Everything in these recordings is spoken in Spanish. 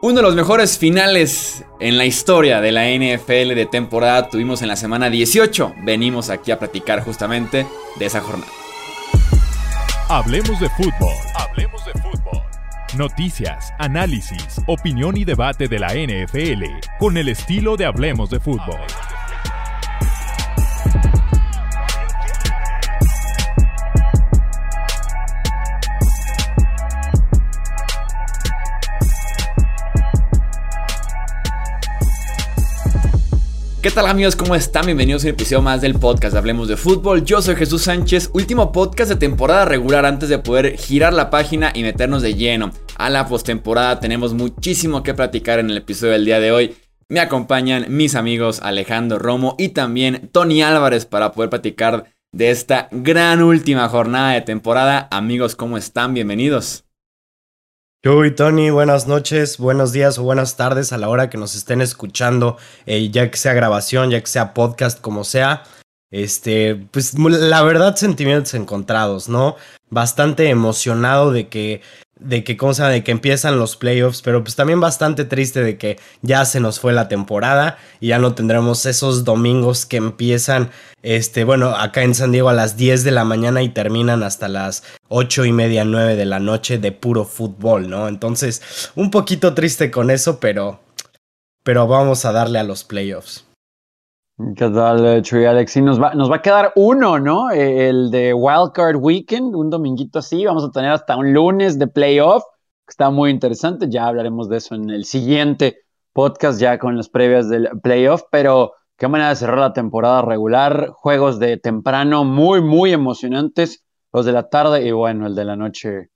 Uno de los mejores finales en la historia de la NFL de temporada tuvimos en la semana 18. Venimos aquí a platicar justamente de esa jornada. Hablemos de fútbol. Hablemos de fútbol. Noticias, análisis, opinión y debate de la NFL con el estilo de Hablemos de fútbol. ¿Qué tal amigos? ¿Cómo están? Bienvenidos a un episodio más del podcast Hablemos de Fútbol. Yo soy Jesús Sánchez, último podcast de temporada regular antes de poder girar la página y meternos de lleno a la postemporada. Tenemos muchísimo que platicar en el episodio del día de hoy. Me acompañan mis amigos Alejandro Romo y también Tony Álvarez para poder platicar de esta gran última jornada de temporada. Amigos, ¿cómo están? Bienvenidos. Uy, Tony, buenas noches, buenos días o buenas tardes a la hora que nos estén escuchando, eh, ya que sea grabación, ya que sea podcast, como sea. Este, pues la verdad, sentimientos encontrados, ¿no? Bastante emocionado de que de que, ¿cómo se llama? De que empiezan los playoffs, pero pues también bastante triste de que ya se nos fue la temporada y ya no tendremos esos domingos que empiezan, este, bueno, acá en San Diego a las 10 de la mañana y terminan hasta las 8 y media, 9 de la noche de puro fútbol, ¿no? Entonces, un poquito triste con eso, pero, pero vamos a darle a los playoffs. ¿Qué tal, Chuy Alexi? Nos va, nos va a quedar uno, ¿no? El de Wildcard Weekend, un dominguito así. Vamos a tener hasta un lunes de playoff, que está muy interesante. Ya hablaremos de eso en el siguiente podcast, ya con las previas del playoff. Pero qué manera de cerrar la temporada regular. Juegos de temprano muy, muy emocionantes. Los de la tarde y bueno, el de la noche,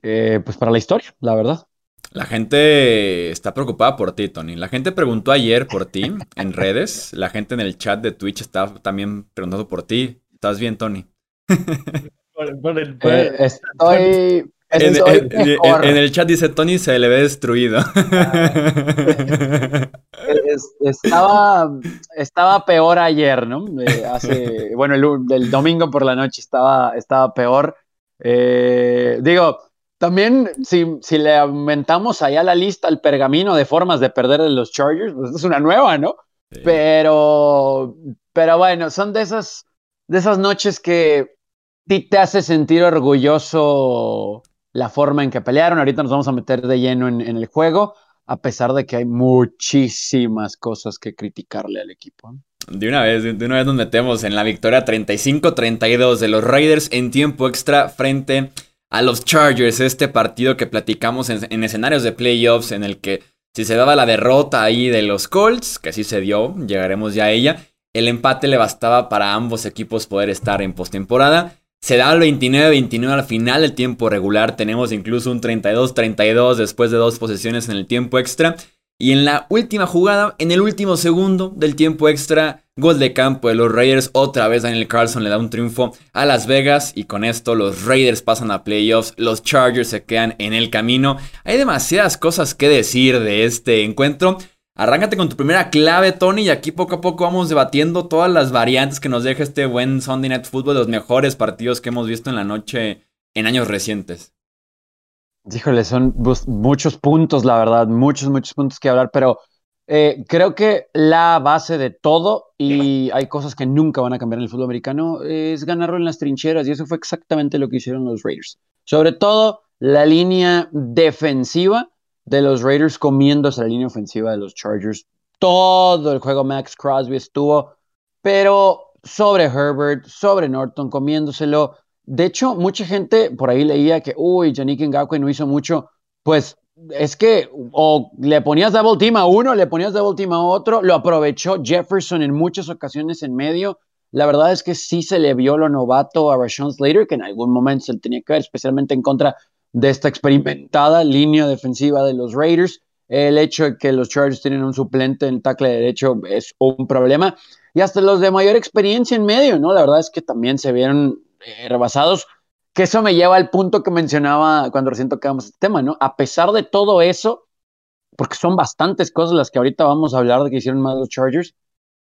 eh, pues para la historia, la verdad. La gente está preocupada por ti, Tony. La gente preguntó ayer por ti en redes. La gente en el chat de Twitch está también preguntando por ti. ¿Estás bien, Tony? Eh, estoy... En, el chat dice Tony se le ve destruido. estaba, estaba peor ayer, ¿no? Eh, hace, bueno, el, domingo por la noche estaba, estaba peor. Eh, digo, también, si, si le aumentamos allá la lista al pergamino de formas de perder de los Chargers, pues es una nueva, ¿no? Pero, pero bueno, son de esas, de esas noches que te hace sentir orgulloso la forma en que pelearon. Ahorita nos vamos a meter de lleno en, en el juego, a pesar de que hay muchísimas cosas que criticarle al equipo. De una vez, de una vez nos metemos en la victoria 35-32 de los Raiders en tiempo extra frente a los Chargers, este partido que platicamos en, escenarios de playoffs en el que si se daba la derrota ahí de los Colts, que sí se dio, llegaremos ya a ella, el empate le bastaba para ambos equipos poder estar en postemporada. Se da el 29-29 al final del tiempo regular, tenemos incluso un 32-32 después de dos posesiones en el tiempo extra. Y en la última jugada, en el último segundo del tiempo extra, gol de campo de los Raiders. Otra vez Daniel Carlson le da un triunfo a Las Vegas. Y con esto los Raiders pasan a playoffs. Los Chargers se quedan en el camino. Hay demasiadas cosas que decir de este encuentro. Arráncate con tu primera clave, Tony, y aquí poco a poco vamos debatiendo todas las variantes que nos deja este buen Sunday Night Football, los mejores partidos que hemos visto en la noche en años recientes. Híjole, son muchos puntos, la verdad, muchos, muchos puntos que hablar, pero eh, creo que la base de todo, y hay cosas que nunca van a cambiar en el fútbol americano, es ganarlo en las trincheras, y eso fue exactamente lo que hicieron los Raiders. Sobre todo la línea defensiva de los Raiders comiéndose la línea ofensiva de los Chargers. Todo el juego Max Crosby estuvo, pero sobre Herbert, sobre Norton, comiéndoselo. De hecho, mucha gente por ahí leía que, uy, Yannick Ngakwe no hizo mucho. Pues es que o le ponías double team a uno, le ponías double team a otro, lo aprovechó Jefferson en muchas ocasiones en medio. La verdad es que sí se le vio lo novato a Rashawn Slater, que en algún momento se le tenía que ver, especialmente en contra de esta experimentada línea defensiva de los Raiders. El hecho de que los Chargers tienen un suplente en tackle derecho es un problema. Y hasta los de mayor experiencia en medio, ¿no? La verdad es que también se vieron eh, rebasados, que eso me lleva al punto que mencionaba cuando recién tocábamos este tema, ¿no? A pesar de todo eso, porque son bastantes cosas las que ahorita vamos a hablar de que hicieron más los Chargers,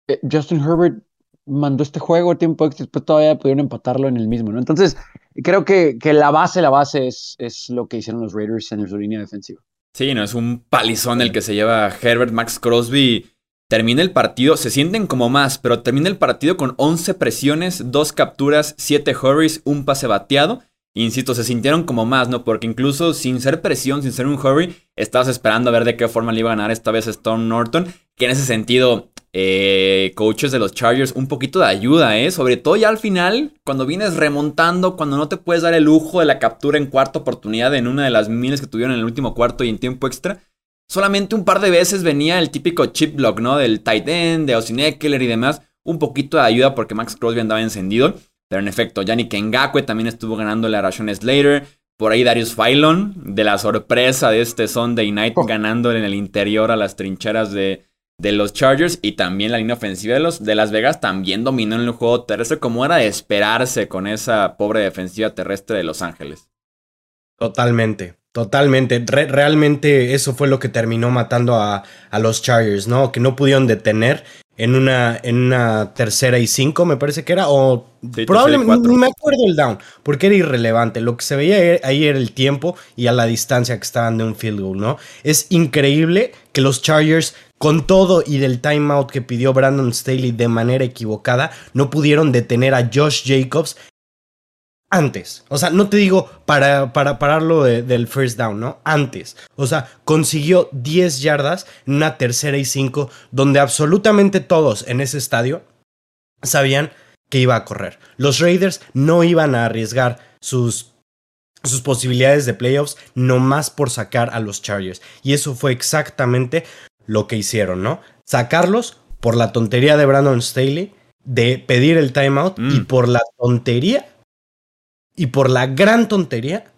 eh, Justin Herbert mandó este juego tiempo extra, después todavía pudieron empatarlo en el mismo, ¿no? Entonces, creo que, que la base, la base es, es lo que hicieron los Raiders en su línea defensiva. Sí, no, es un palizón el que se lleva Herbert Max Crosby. Termina el partido, se sienten como más, pero termina el partido con 11 presiones, 2 capturas, 7 hurries, un pase bateado. Insisto, se sintieron como más, ¿no? Porque incluso sin ser presión, sin ser un hurry, estabas esperando a ver de qué forma le iba a ganar esta vez Stone Norton. Que en ese sentido, eh, coaches de los Chargers, un poquito de ayuda, ¿eh? Sobre todo ya al final, cuando vienes remontando, cuando no te puedes dar el lujo de la captura en cuarta oportunidad en una de las miles que tuvieron en el último cuarto y en tiempo extra. Solamente un par de veces venía el típico chip block, ¿no? Del tight end, de Austin Eckler y demás. Un poquito de ayuda porque Max Crosby andaba encendido. Pero en efecto, Yannick Ngakwe también estuvo ganando la Rashon Slater. Por ahí Darius Phylon, de la sorpresa de este Sunday Night, oh. ganando en el interior a las trincheras de, de los Chargers y también la línea ofensiva de, los, de Las Vegas también dominó en el juego terrestre como era de esperarse con esa pobre defensiva terrestre de Los Ángeles. Totalmente, totalmente. realmente eso fue lo que terminó matando a, a, los Chargers, ¿no? Que no pudieron detener en una, en una tercera y cinco, me parece que era, o probablemente, ni me acuerdo el down, porque era irrelevante. Lo que se veía ahí era el tiempo y a la distancia que estaban de un field goal, ¿no? Es increíble que los Chargers con todo y del timeout que pidió Brandon Staley de manera equivocada, no pudieron detener a Josh Jacobs antes. O sea, no te digo para, para pararlo del first down, ¿no? Antes. O sea, consiguió 10 yardas en una tercera y 5, donde absolutamente todos en ese estadio sabían que iba a correr. Los Raiders no iban a arriesgar sus sus posibilidades de playoffs nomás por sacar a los Chargers. Y eso fue exactamente lo que hicieron, ¿no? Sacarlos por la tontería de Brandon Staley de pedir el timeout y mm. por la tontería y por la gran tontería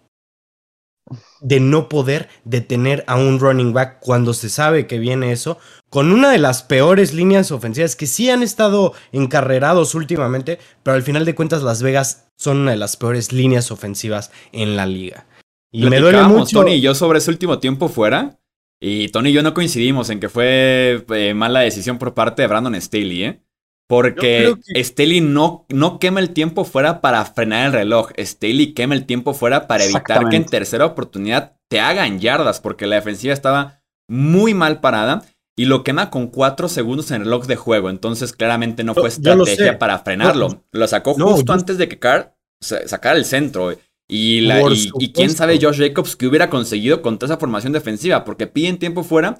de no poder detener a un running back cuando se sabe que viene eso, con una de las peores líneas ofensivas que sí han estado encarrerados últimamente, pero al final de cuentas Las Vegas son una de las peores líneas ofensivas en la liga. Y me duele mucho. Tony, yo sobre ese último tiempo fuera, y Tony y yo no coincidimos en que fue eh, mala decisión por parte de Brandon Staley, ¿eh? Porque Staley no, no quema el tiempo fuera para frenar el reloj. Staley quema el tiempo fuera para evitar que en tercera oportunidad te hagan yardas, porque la defensiva estaba muy mal parada y lo quema con cuatro segundos en el reloj de juego. Entonces, claramente no fue estrategia para frenarlo. Lo sacó justo antes de que Carr sacara el centro. Y, la, y, quién sabe Josh Jacobs que hubiera conseguido con toda esa formación defensiva, porque piden tiempo fuera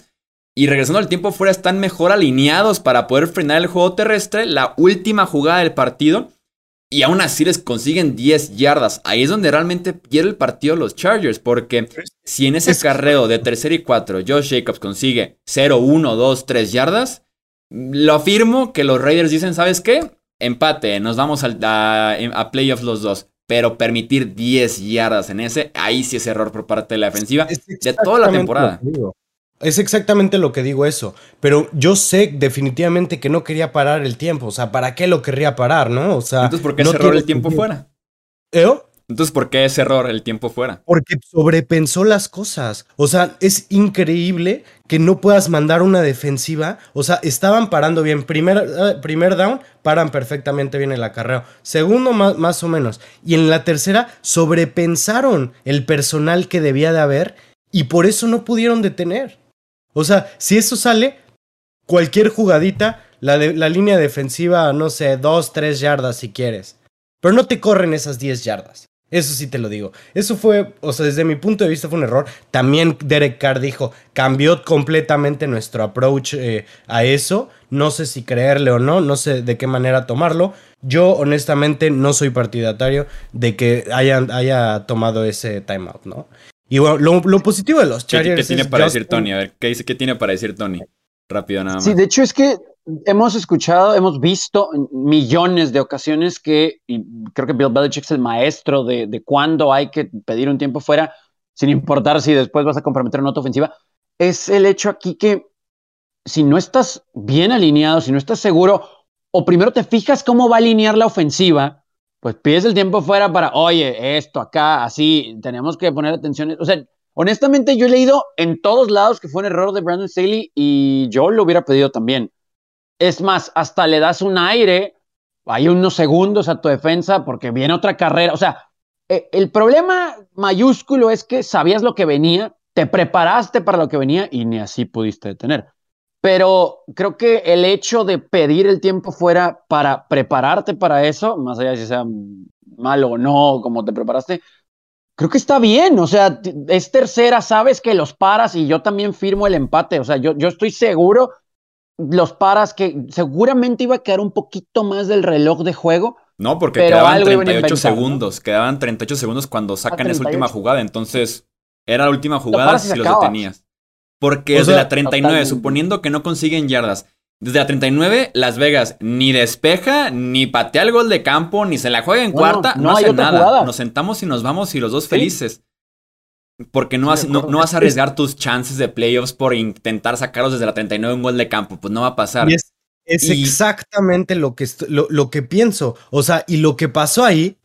y regresando al tiempo fuera están mejor alineados para poder frenar el juego terrestre, la última jugada del partido, y aún así les consiguen 10 yardas. Ahí es donde realmente pierde el partido los Chargers, porque si en ese carreo de tercer y cuatro Josh Jacobs consigue 0, 1, 2, 3 yardas, lo afirmo que los Raiders dicen, ¿sabes qué? Empate, nos vamos a, a playoffs los dos pero permitir 10 yardas en ese, ahí sí es error por parte de la defensiva de toda la temporada. Es exactamente lo que digo eso, pero yo sé definitivamente que no quería parar el tiempo, o sea, ¿para qué lo querría parar, no? O sea, entonces ¿por qué ese error el tiempo fuera? ¿Eh? Entonces, ¿por qué ese error el tiempo fuera? Porque sobrepensó las cosas. O sea, es increíble que no puedas mandar una defensiva. O sea, estaban parando bien. Primer, eh, primer down, paran perfectamente bien el acarreo. Segundo, más, más o menos. Y en la tercera, sobrepensaron el personal que debía de haber y por eso no pudieron detener. O sea, si eso sale, cualquier jugadita, la, de, la línea defensiva, no sé, dos, tres yardas si quieres. Pero no te corren esas 10 yardas. Eso sí te lo digo. Eso fue, o sea, desde mi punto de vista fue un error. También Derek Carr dijo, cambió completamente nuestro approach eh, a eso. No sé si creerle o no, no sé de qué manera tomarlo. Yo honestamente no soy partidatario de que haya tomado ese timeout, ¿no? Y bueno, lo, positivo de los Chargers. ¿Qué, qué tiene para decir Tony? A ver, ¿qué, dice, ¿qué tiene para decir Tony? Rápido nada más. Sí, de hecho es que hemos escuchado, hemos visto millones de ocasiones que, y creo que Bill Belichick es el maestro de, de cuándo hay que pedir un tiempo fuera, sin importar si después vas a comprometer una nota ofensiva, es el hecho aquí que si no estás bien alineado, si no estás seguro, o primero te fijas cómo va a alinear la ofensiva, pues pides el tiempo fuera para, oye, esto acá, así, tenemos que poner atención. O sea, honestamente yo he leído en todos lados que fue un error de Brandon Staley y yo lo hubiera pedido también. Es más, hasta le das un aire, hay unos segundos a tu defensa porque viene otra carrera. O sea, eh, el problema mayúsculo es que sabías lo que venía te preparaste para lo que venía y ni así pudiste detener. Pero creo que el hecho de pedir el tiempo fuera para prepararte para eso, más allá de si sea malo o no, como te preparaste, creo que está bien. O sea, es tercera, sabes que los paras y yo también firmo el empate. O sea, yo, yo estoy seguro, los paras que seguramente iba a quedar un poquito más del reloj de juego. No, porque quedaban 38 segundos. Quedaban 38 segundos cuando sacan esa última jugada. Entonces, era la última jugada si los detenías. Porque desde la 39, suponiendo que no consiguen yardas, desde la 39, Las Vegas ni despeja, ni patea el gol de campo, ni se la juega en cuarta, no, hace nada. Nos sentamos y nos vamos y los dos felices. Porque no, vas, no, vas a arriesgar tus chances de playoffs por intentar sacarlos desde la 39 un gol de campo. Pues no va a pasar. es, exactamente lo que, lo, lo que pienso. O sea, y lo que pasó ahí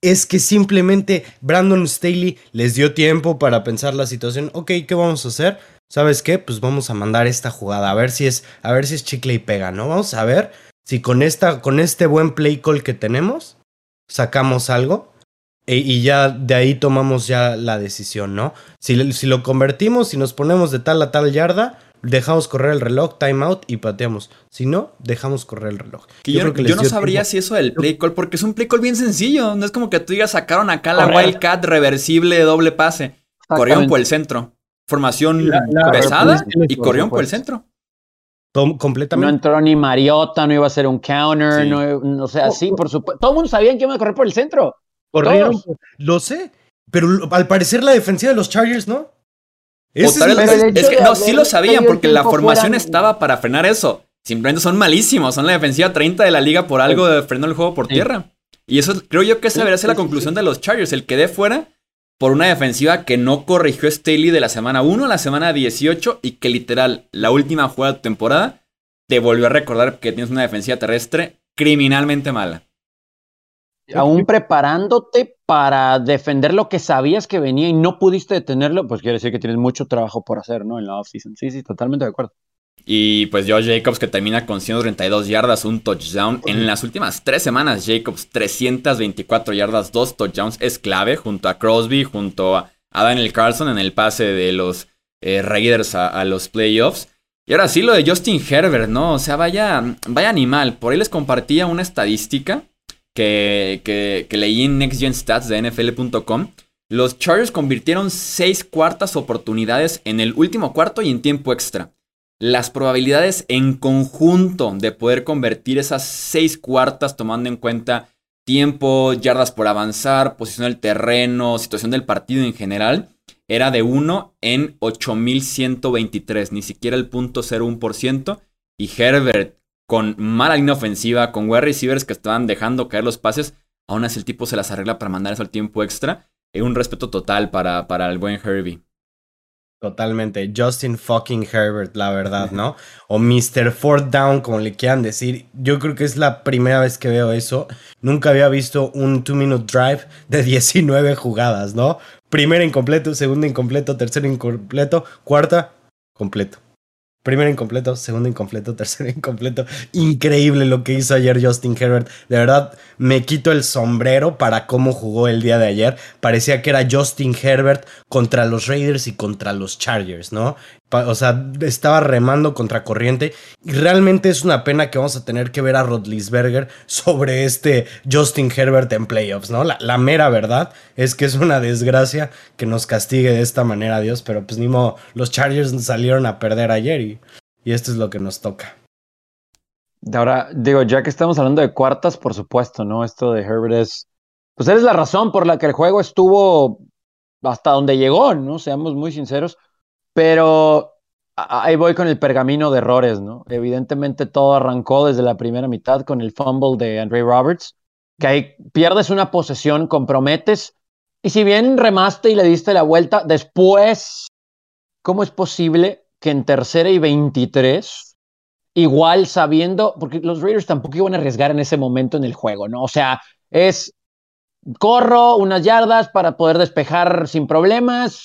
es que simplemente Brandon Staley les dio tiempo para pensar la situación. Ok, ¿qué vamos a hacer? ¿Sabes qué? Pues vamos a mandar esta jugada, a ver si es, a ver si es chicle y pega, ¿no? Vamos a ver si con esta, con este buen play call que tenemos, sacamos algo. E, y ya de ahí tomamos ya la decisión, ¿no? Si, si lo convertimos, si nos ponemos de tal a tal yarda, dejamos correr el reloj, timeout y pateamos. Si no, dejamos correr el reloj. yo, no sabría si eso del play call, porque es un play call bien sencillo. No es como que tú digas sacaron acá la Wildcat reversible doble pase. Corrieron por el centro formación pesada y corrió por el centro. completamente. No entró ni Mariota, no iba a ser un counter, no, o sea, sí, por supuesto. Todo el mundo sabía que iba a correr por el centro. Corrieron, lo sé, pero al parecer la defensiva de los Chargers, ¿no? es, que no, sí lo sabían porque la formación estaba para frenar eso. Simplemente son malísimos, son la defensiva 30 de la liga por algo de frenar el juego por tierra. Y eso creo yo que esa debería ser la conclusión de los Chargers. El que dé fuera por una defensiva que no corrigió Staley de la semana 1 a la semana 18 y que literal la última jugada de temporada te volvió a recordar que tienes una defensiva terrestre criminalmente mala. Aún preparándote para defender lo que sabías que venía y no pudiste detenerlo, pues quiere decir que tienes mucho trabajo por hacer, ¿no? En la offseason. Sí, sí, totalmente de acuerdo. Y pues Josh Jacobs que termina con 132 yardas, un touchdown. En las últimas tres semanas, Jacobs 324 yardas, dos touchdowns es clave junto a Crosby, junto a Daniel Carlson en el pase de los eh, Raiders a, los playoffs. Y ahora sí lo de Justin Herbert, ¿no? O sea, vaya, vaya animal. Por ahí les compartía una estadística que, que, que leí en Next Gen Stats de NFL.com. Los Chargers convirtieron seis cuartas oportunidades en el último cuarto y en tiempo extra las probabilidades en conjunto de poder convertir esas seis cuartas tomando en cuenta tiempo, yardas por avanzar, posición del terreno, situación del partido en general, era de 1 en 8123, ni siquiera el punto 01%. Y Herbert, con mala línea ofensiva, con wide receivers que estaban dejando caer los pases, aún así el tipo se las arregla para mandar eso al tiempo extra. Es un respeto total para, para el buen Herbie. Totalmente. Justin fucking Herbert, la verdad, ¿no? O Mr. Fourth Down, como le quieran decir. Yo creo que es la primera vez que veo eso. Nunca había visto un two-minute drive de 19 jugadas, ¿no? Primera incompleto, segunda incompleto, tercera incompleto, cuarta completo. Primero incompleto, segundo incompleto, tercero incompleto. Increíble lo que hizo ayer Justin Herbert. De verdad, me quito el sombrero para cómo jugó el día de ayer. Parecía que era Justin Herbert contra los Raiders y contra los Chargers, ¿no? O sea, estaba remando contra corriente. Y realmente es una pena que vamos a tener que ver a Rodlisberger sobre este Justin Herbert en playoffs, ¿no? La, mera verdad es que es una desgracia que nos castigue de esta manera, Dios. Pero pues ni modo, los Chargers salieron a perder ayer y, y esto es lo que nos toca. Ahora, digo, ya que estamos hablando de cuartas, por supuesto, ¿no? Esto de Herbert es. Pues es la razón por la que el juego estuvo hasta donde llegó, ¿no? Seamos muy sinceros pero ahí voy con el pergamino de errores, ¿no? Evidentemente todo arrancó desde la primera mitad con el fumble de Andre Roberts, que ahí pierdes una posesión, comprometes, y si bien remaste y le diste la vuelta, después, ¿cómo es posible que en tercera y 23, igual sabiendo, porque los Raiders tampoco iban a arriesgar en ese momento en el juego, ¿no? O sea, es corro unas yardas para poder despejar sin problemas.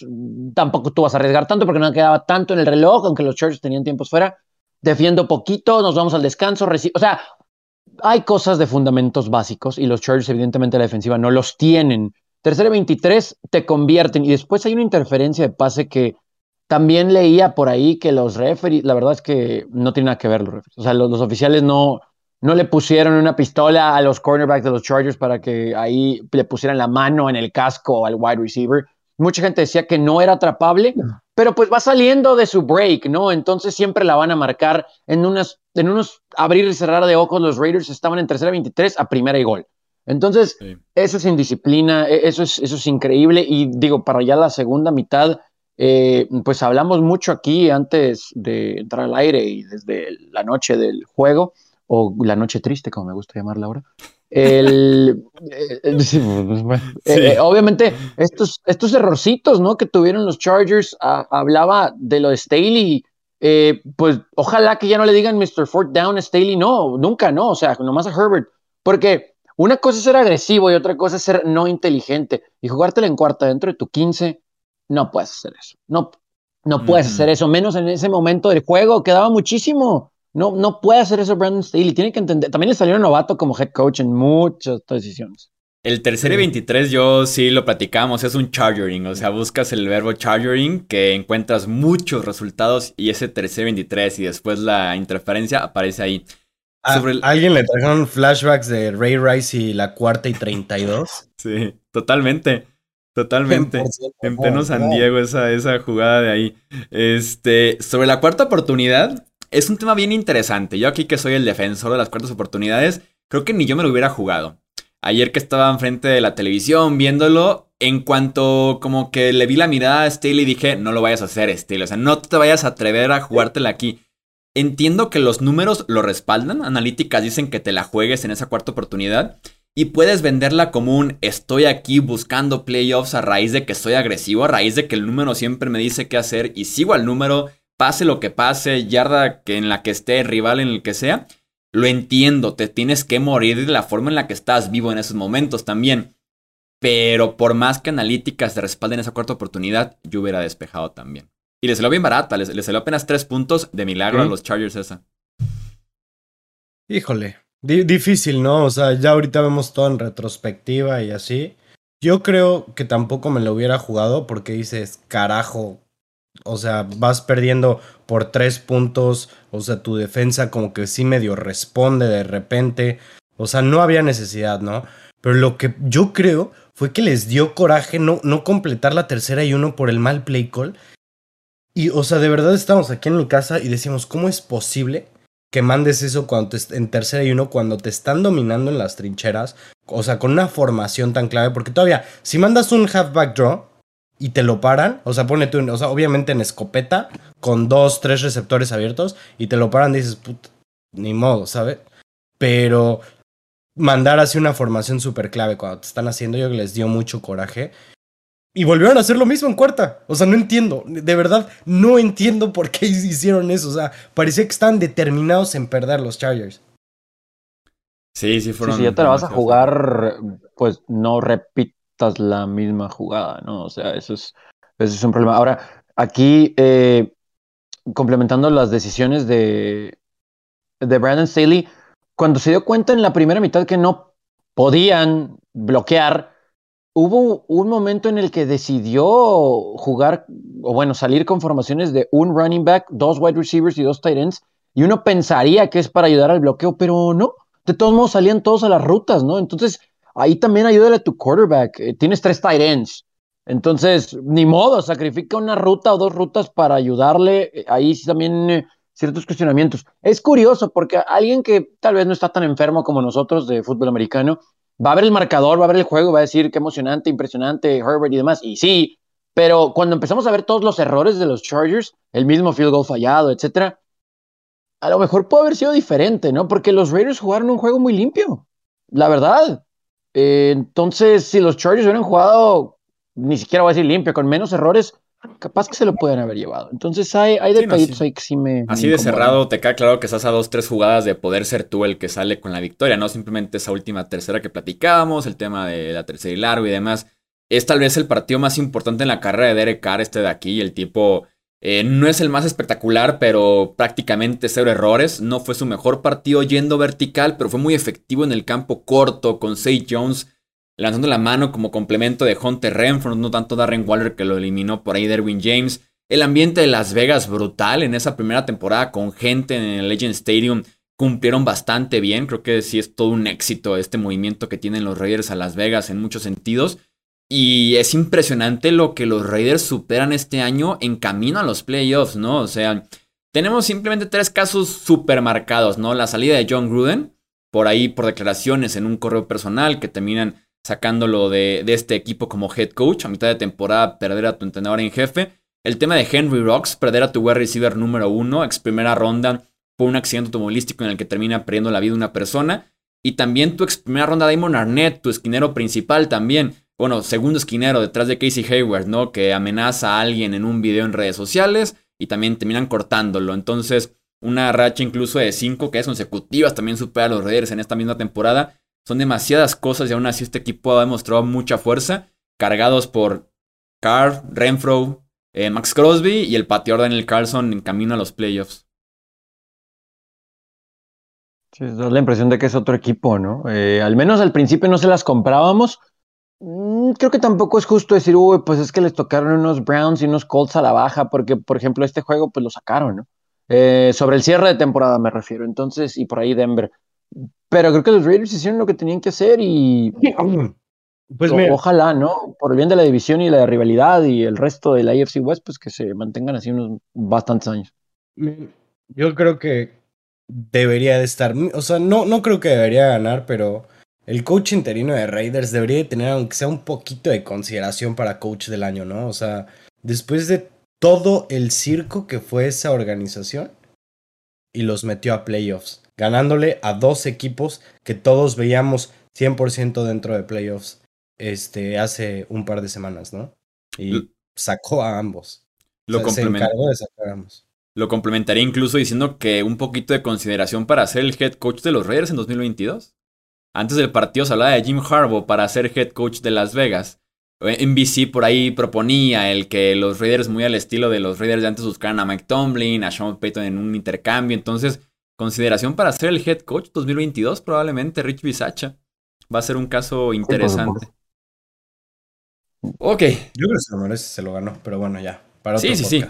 Tampoco tú vas a arriesgar tanto porque no quedaba tanto en el reloj, aunque los Chargers tenían tiempos fuera. Defiendo poquito, nos vamos al descanso. O sea, hay cosas de fundamentos básicos y los Chargers, evidentemente, la defensiva no los tienen. Tercera y 23 te convierten y después hay una interferencia de pase que también leía por ahí que los referees, la verdad es que no tiene nada que ver los referees. O sea, los, oficiales no, no le pusieron una pistola a los cornerbacks de los Chargers para que ahí le pusieran la mano en el casco al wide receiver. Mucha gente decía que no era atrapable, pero pues va saliendo de su break, ¿no? Entonces siempre la van a marcar en, unas, en unos abrir y cerrar de ojos. Los Raiders estaban en tercera 23 a primera y gol. Entonces, eso es indisciplina, e, eso es, eso es increíble. Y digo, para ya la segunda mitad, eh, pues hablamos mucho aquí antes de entrar al aire y desde la noche del juego, o la noche triste, como me gusta llamarla ahora. El, obviamente, estos, estos errorcitos ¿no? que tuvieron los Chargers, hablaba de lo de Staley. Eh, pues ojalá que ya no le digan Mr. Fort Down a Staley, no, nunca, no, o sea, nomás a Herbert, porque una cosa es ser agresivo y otra cosa es ser no inteligente y jugártela en cuarta dentro de tu 15 no puedes hacer eso. No, no puedes hacer eso, menos en ese momento del juego, quedaba muchísimo. No, no puede hacer eso Brandon Staley. Tiene que entender. También le salió un novato como head coach en muchas decisiones. El tercer y 23 yo sí lo platicamos, es un chargering, o sea, buscas el verbo chargering que encuentras muchos resultados y ese tercer y 23 y después la interferencia aparece ahí. ¿A ¿Alguien le trajeron flashbacks de Ray Rice y la cuarta y 32? sí, totalmente. Totalmente. En pleno San Diego, esa, esa jugada de ahí. Este, sobre la cuarta oportunidad, es un tema bien interesante. Yo aquí que soy el defensor de las cuartas oportunidades, creo que ni yo me lo hubiera jugado. Ayer que estaba enfrente de la televisión viéndolo, en cuanto como que le vi la mirada a Staley dije, no lo vayas a hacer, Staley. O sea, no te vayas a atrever a jugártela aquí. Entiendo que los números lo respaldan. Analíticas dicen que te la juegues en esa cuarta oportunidad y puedes venderla como un estoy aquí buscando playoffs a raíz de que soy agresivo, a raíz de que el número siempre me dice qué hacer y sigo al número, pase lo que pase, yarda que en la que esté, rival en el que sea. Lo entiendo, te tienes que morir de la forma en la que estás vivo en esos momentos también. Pero por más que analíticas te respalden esa cuarta oportunidad, yo hubiera despejado también. Y les salió bien barata, les, salió apenas tres puntos de milagro a los Chargers esa. Híjole, difícil, ¿no? O sea, ya ahorita vemos todo en retrospectiva y así. Yo creo que tampoco me lo hubiera jugado porque dices, carajo, o sea, vas perdiendo por tres puntos, o sea, tu defensa como que sí medio responde de repente, o sea, no había necesidad, ¿no? Pero lo que yo creo fue que les dio coraje no, no completar la tercera y uno por el mal play call. Y, o sea, de verdad estamos aquí en mi casa y decimos, ¿cómo es posible que mandes eso cuando te, en tercera y uno cuando te están dominando en las trincheras, o sea, con una formación tan clave, porque todavía, si mandas un halfback draw y te lo paran, o sea, pone tú, o sea, obviamente en escopeta, con dos, tres receptores abiertos, y te lo paran, dices, puta, ni modo, ¿sabes? Pero mandar así una formación súper clave cuando te están haciendo, yo que les dio mucho coraje. Y volvieron a hacer lo mismo en cuarta. O sea, no entiendo. De verdad, no entiendo por qué hicieron eso. O sea, parecía que están determinados en perder los Chargers. Sí, sí fueron. si ya te la vas a jugar, pues no la misma jugada, ¿no? O sea, eso es, eso es un problema. Ahora, aquí, eh, complementando las decisiones de, de Brandon Staley, cuando se dio cuenta en la primera mitad que no podían bloquear, hubo un momento en el que decidió jugar, o bueno, salir con formaciones de un running back, dos wide receivers y dos tight ends, y uno pensaría que es para ayudar al bloqueo, pero no. De todos modos salían todos a las rutas, ¿no? Entonces, ahí también ayúdale a tu quarterback. Eh, tienes tres tight ends. Entonces, ni modo, sacrifica una ruta o dos rutas para ayudarle. Eh, ahí sí también eh, ciertos cuestionamientos. Es curioso porque alguien que tal vez no está tan enfermo como nosotros de fútbol americano, va a ver el marcador, va a ver el juego, va a decir qué emocionante, impresionante, Herbert y demás. Y sí, pero cuando empezamos a ver todos los errores de los Chargers, el mismo field goal fallado, etcétera, a lo mejor puede haber sido diferente, ¿no? Porque los Raiders jugaron un juego muy limpio, la verdad. Eh, entonces, si los Chargers hubieran jugado, ni siquiera voy a decir limpio, con menos errores, capaz que se lo pueden haber llevado. Entonces hay, hay detallitos ahí que sí me. Así de cerrado, te queda claro que estás a dos, tres jugadas de poder ser tú el que sale con la victoria, no simplemente esa última tercera que platicábamos, el tema de la tercera y largo y demás. Es tal vez el partido más importante en la carrera de Derek Carr, este de aquí. El tipo eh, no es el más espectacular, pero prácticamente cero errores. No fue su mejor partido yendo vertical, pero fue muy efectivo en el campo corto con Say Jones lanzando la mano como complemento de Hunter Renfro, no tanto Darren Waller que lo eliminó por ahí Derwin James. El ambiente de Las Vegas brutal en esa primera temporada con gente en el Legend Stadium cumplieron bastante bien. Creo que sí es todo un éxito este movimiento que tienen los Raiders a Las Vegas en muchos sentidos. Y es impresionante lo que los Raiders superan este año en camino a los playoffs, ¿no? O sea, tenemos simplemente tres casos súper marcados, ¿no? La salida de John Gruden, por ahí por declaraciones en un correo personal que terminan sacándolo de, de este equipo como head coach. A mitad de temporada perder a tu entrenador en jefe. El tema de Henry Rocks, perder a tu wide receiver número uno, ex primera ronda por un accidente automovilístico en el que termina perdiendo la vida una persona. Y también tu ex primera ronda Damon Arnett, tu esquinero principal también. Bueno, segundo esquinero detrás de Casey Hayward, ¿no? Que amenaza a alguien en un video en redes sociales y también terminan cortándolo. Entonces, una racha incluso de cinco que es consecutivas también supera a los Raiders en esta misma temporada. Son demasiadas cosas y aún así este equipo ha demostrado mucha fuerza, cargados por Carr, Renfro, eh, Max Crosby y el pateador Daniel Carlson en camino a los playoffs. Sí, da la impresión de que es otro equipo, ¿no? Eh, al menos al principio no se las comprábamos. Mm, creo que tampoco es justo decir, uy, pues es que les tocaron unos Browns y unos Colts a la baja, porque, por ejemplo, este juego, pues lo sacaron, ¿no? Eh, sobre el cierre de temporada me refiero, entonces, y por ahí Denver. Pero creo que los Raiders hicieron lo que tenían que hacer y. Pues ojalá, ¿no? Por el bien de la división y la rivalidad y el resto de la AFC West, pues que se mantengan así unos bastantes años. Yo creo que debería de estar, o sea, no, no creo que debería ganar, pero el coach interino de Raiders debería de tener, aunque sea un poquito de consideración para coach del año, ¿no? O sea, después de todo el circo que fue esa organización y los metió a playoffs, ganándole a dos equipos que todos veíamos 100% dentro de playoffs este, hace un par de semanas, ¿no? Y sacó a ambos. Lo o se encargó de sacar a ambos. Lo complementaría incluso diciendo que un poquito de consideración para ser el head coach de los Raiders en 2022. Antes del partido se hablaba de Jim Harbaugh para ser head coach de Las Vegas. NBC por ahí proponía el que los Raiders, muy al estilo de los Raiders de antes, buscaran a Mike Tomlin, a Sean Payton en un intercambio. Entonces, consideración para ser el head coach 2022, probablemente Rich Bisacha. Va a ser un caso interesante. ok. Yo creo que se lo merece, se lo ganó, pero bueno, ya. Para otro sí, sí, sí.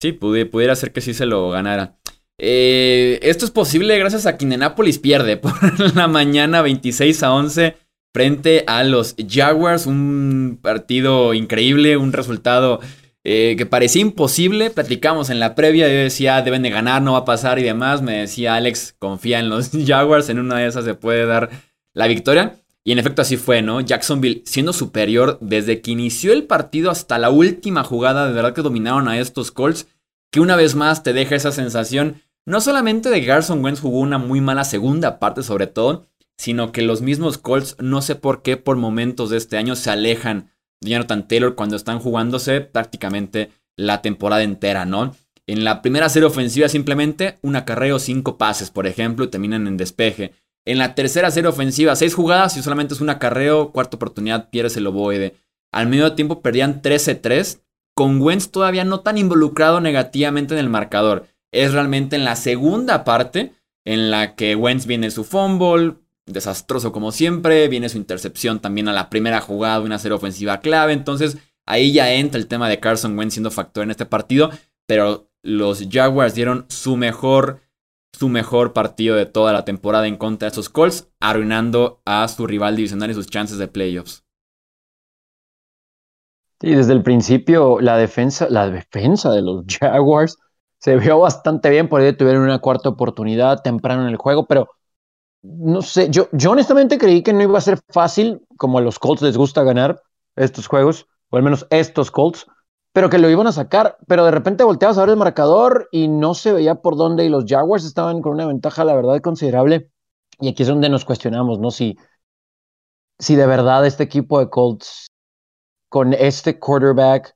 Sí, pudiera ser que sí se lo ganara. Eh, esto es posible gracias a que Indianapolis pierde por la mañana 26 a 11 frente a los Jaguars. Un partido increíble, un resultado eh, que parecía imposible. Platicamos en la previa, yo decía, deben de ganar, no va a pasar y demás. Me decía Alex, confía en los Jaguars, en una de esas se puede dar la victoria. Y en efecto así fue, ¿no? Jacksonville siendo superior desde que inició el partido hasta la última jugada, de verdad que dominaron a estos Colts, que una vez más te deja esa sensación, no solamente de Garson Wentz jugó una muy mala segunda parte sobre todo, sino que los mismos Colts, no sé por qué por momentos de este año se alejan de Jonathan Taylor cuando están jugándose prácticamente la temporada entera, ¿no? En la primera serie ofensiva simplemente un acarreo, cinco pases, por ejemplo, y terminan en despeje. En la tercera serie ofensiva, seis jugadas y solamente es un acarreo, cuarta oportunidad, pierdes el ovoide. Al medio tiempo perdían 13-3, con Wentz todavía no tan involucrado negativamente en el marcador. Es realmente en la segunda parte en la que Wentz viene su fumble, desastroso como siempre, viene su intercepción también a la primera jugada una serie ofensiva clave. Entonces ahí ya entra el tema de Carson Wentz siendo factor en este partido, pero los Jaguars dieron su mejor su mejor partido de toda la temporada en contra de esos Colts, arruinando a su rival divisional y sus chances de playoffs. Sí, desde el principio la defensa, la defensa de los Jaguars se vio bastante bien, por ahí tuvieron una cuarta oportunidad temprano en el juego, pero no sé, yo, yo honestamente creí que no iba a ser fácil, como a los Colts les gusta ganar estos juegos, o al menos estos Colts, pero que lo iban a sacar, pero de repente volteabas a ver el marcador y no se veía por dónde y los Jaguars estaban con una ventaja, la verdad, considerable. Y aquí es donde nos cuestionamos, ¿no? Si, si de verdad este equipo de Colts con este quarterback,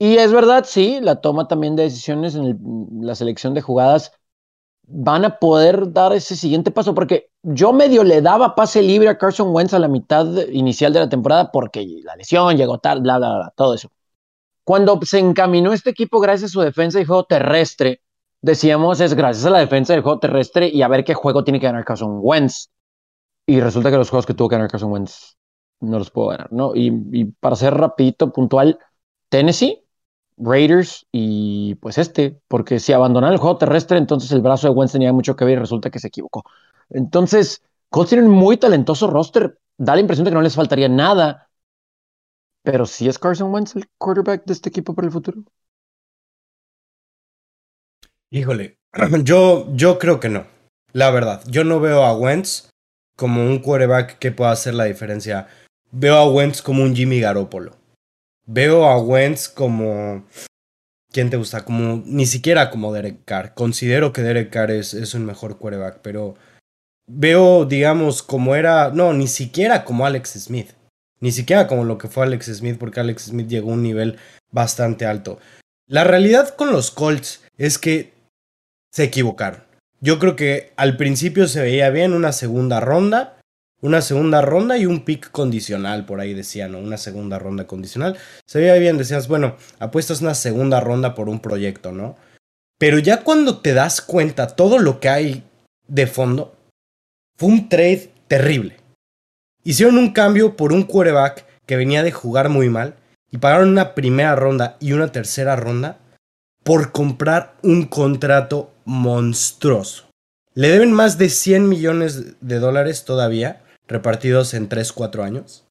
y es verdad, sí, la toma también de decisiones en la selección de jugadas, van a poder dar ese siguiente paso, porque yo medio le daba pase libre a Carson Wentz a la mitad inicial de la temporada porque la lesión llegó tarde, bla, bla, bla, todo eso. Cuando se encaminó este equipo gracias a su defensa y juego terrestre, decíamos es gracias a la defensa del juego terrestre y a ver qué juego tiene que ganar Carson Wentz. Y resulta que los juegos que tuvo que ganar Carson Wentz no los puedo ganar, ¿no? Y, para ser rapidito, puntual, Tennessee, Raiders y pues este, porque si abandonaron el juego terrestre, entonces el brazo de Wentz tenía mucho que ver y resulta que se equivocó. Entonces, Colts tienen un muy talentoso roster, da la impresión de que no les faltaría nada, pero si es Carson Wentz el quarterback de este equipo para el futuro. Híjole, yo, yo creo que no. La verdad, yo no veo a Wentz como un quarterback que pueda hacer la diferencia. Veo a Wentz como un Jimmy Garoppolo. Veo a Wentz como... ¿Quién te gusta? Como ni siquiera como Derek Carr. Considero que Derek Carr es, es un mejor quarterback, pero veo, digamos, como era... No, ni siquiera como Alex Smith. Ni siquiera como lo que fue Alex Smith, porque Alex Smith llegó a un nivel bastante alto. La realidad con los Colts es que se equivocaron. Yo creo que al principio se veía bien una segunda ronda, una segunda ronda y un pick condicional, por ahí decían, ¿no? Una segunda ronda condicional. Se veía bien, decías, bueno, apuestas una segunda ronda por un proyecto, ¿no? Pero ya cuando te das cuenta todo lo que hay de fondo, fue un trade terrible. Hicieron un cambio por un quarterback que venía de jugar muy mal y pagaron una primera ronda y una tercera ronda por comprar un contrato monstruoso. Le deben más de 100 millones de dólares todavía, repartidos en 3-4 años.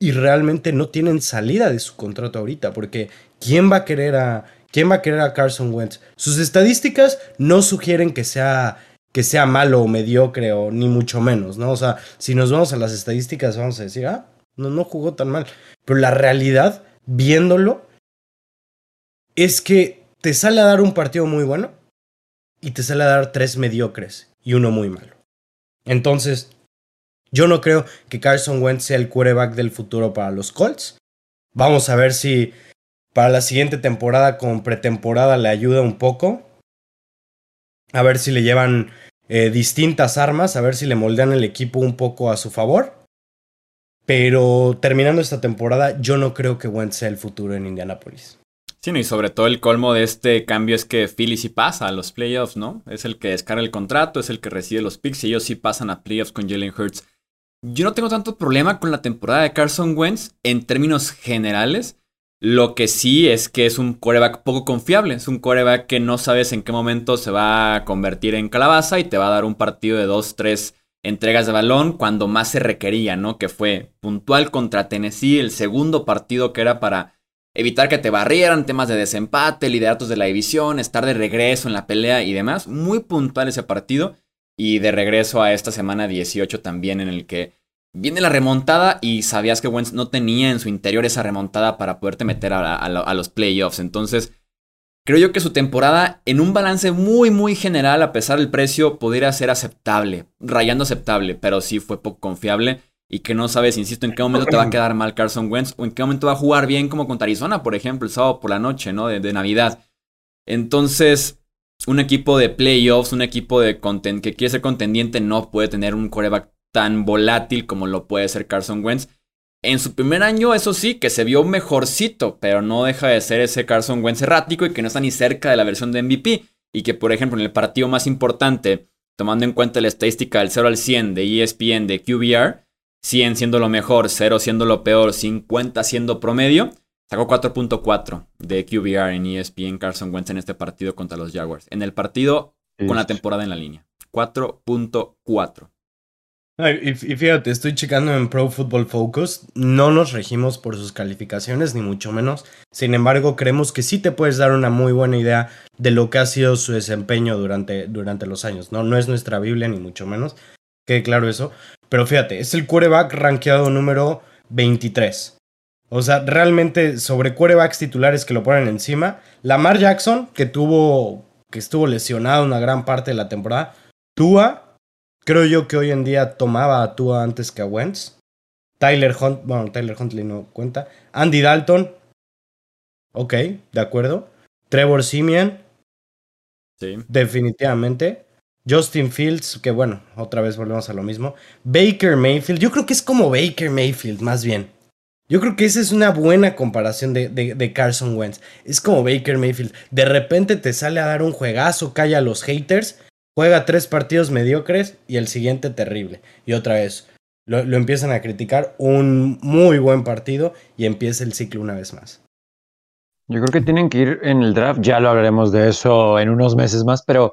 Y realmente no tienen salida de su contrato ahorita, porque ¿quién va a querer a, quién va a, querer a Carson Wentz? Sus estadísticas no sugieren que sea, que sea malo o mediocre o ni mucho menos, ¿no? O sea, si nos vamos a las estadísticas vamos a decir, ah, no, no jugó tan mal. Pero la realidad, viéndolo, es que te sale a dar un partido muy bueno y te sale a dar tres mediocres y uno muy malo. Entonces, yo no creo que Carson Wentz sea el quarterback del futuro para los Colts. Vamos a ver si para la siguiente temporada con pretemporada le ayuda un poco. A ver si le llevan eh, distintas armas, a ver si le moldean el equipo un poco a su favor. Pero terminando esta temporada, yo no creo que Wentz sea el futuro en Indianapolis. Sí, y sobre todo el colmo de este cambio es que Philly sí pasa a los playoffs, ¿no? Es el que descarga el contrato, es el que recibe los picks y ellos sí pasan a playoffs con Jalen Hurts. Yo no tengo tanto problema con la temporada de Carson Wentz en términos generales. Lo que sí es que es un coreback poco confiable. Es un coreback que no sabes en qué momento se va a convertir en calabaza y te va a dar un partido de dos, tres entregas de balón cuando más se requería, ¿no? Que fue puntual contra Tennessee, el segundo partido que era para evitar que te barrieran, temas de desempate, lideratos de la división, estar de regreso en la pelea y demás. Muy puntual ese partido. Y de regreso a esta semana 18 también en el que viene la remontada y sabías que Wentz no tenía en su interior esa remontada para poderte meter a, los playoffs. Entonces, creo yo que su temporada en un balance muy, muy general, a pesar del precio, podría ser aceptable, rayando aceptable, pero sí fue poco confiable y que no sabes, insisto, en qué momento te va a quedar mal Carson Wentz o en qué momento va a jugar bien como contra Arizona, por ejemplo, el sábado por la noche, ¿no? De, Navidad. Entonces, un equipo de playoffs, un equipo de que quiere ser contendiente, no puede tener un coreback tan volátil como lo puede ser Carson Wentz. En su primer año, eso sí, que se vio mejorcito, pero no deja de ser ese Carson Wentz errático y que no está ni cerca de la versión de MVP. Y que, por ejemplo, en el partido más importante, tomando en cuenta la estadística del 0 al 100 de ESPN de QBR, 100 siendo lo mejor, 0 siendo lo peor, 50 siendo promedio. Sacó 4.4 de QBR en ESPN Carson Wentz en este partido contra los Jaguars. En el partido con la temporada en la línea. 4.4. Y fíjate, estoy checando en Pro Football Focus. No nos regimos por sus calificaciones, ni mucho menos. Sin embargo, creemos que sí te puedes dar una muy buena idea de lo que ha sido su desempeño durante, durante los años. No, no es nuestra Biblia, ni mucho menos. Quede claro eso. Pero fíjate, es el quarterback rankeado número 23. O sea, realmente sobre quarterbacks titulares que lo ponen encima. Lamar Jackson, que tuvo. que estuvo lesionado una gran parte de la temporada. Tua, creo yo que hoy en día tomaba a Tua antes que a Wentz. Tyler Hunt, bueno, Tyler Huntley no cuenta. Andy Dalton. Ok, de acuerdo. Trevor Simeon. Sí. Definitivamente. Justin Fields, que bueno, otra vez volvemos a lo mismo. Baker Mayfield, yo creo que es como Baker Mayfield, más bien. Yo creo que esa es una buena comparación de, de, Carson Wentz. Es como Baker Mayfield. De repente te sale a dar un juegazo, calla a los haters, juega tres partidos mediocres y el siguiente terrible. Y otra vez, lo, lo empiezan a criticar, un muy buen partido y empieza el ciclo una vez más. Yo creo que tienen que ir en el draft, ya lo hablaremos de eso en unos meses más, pero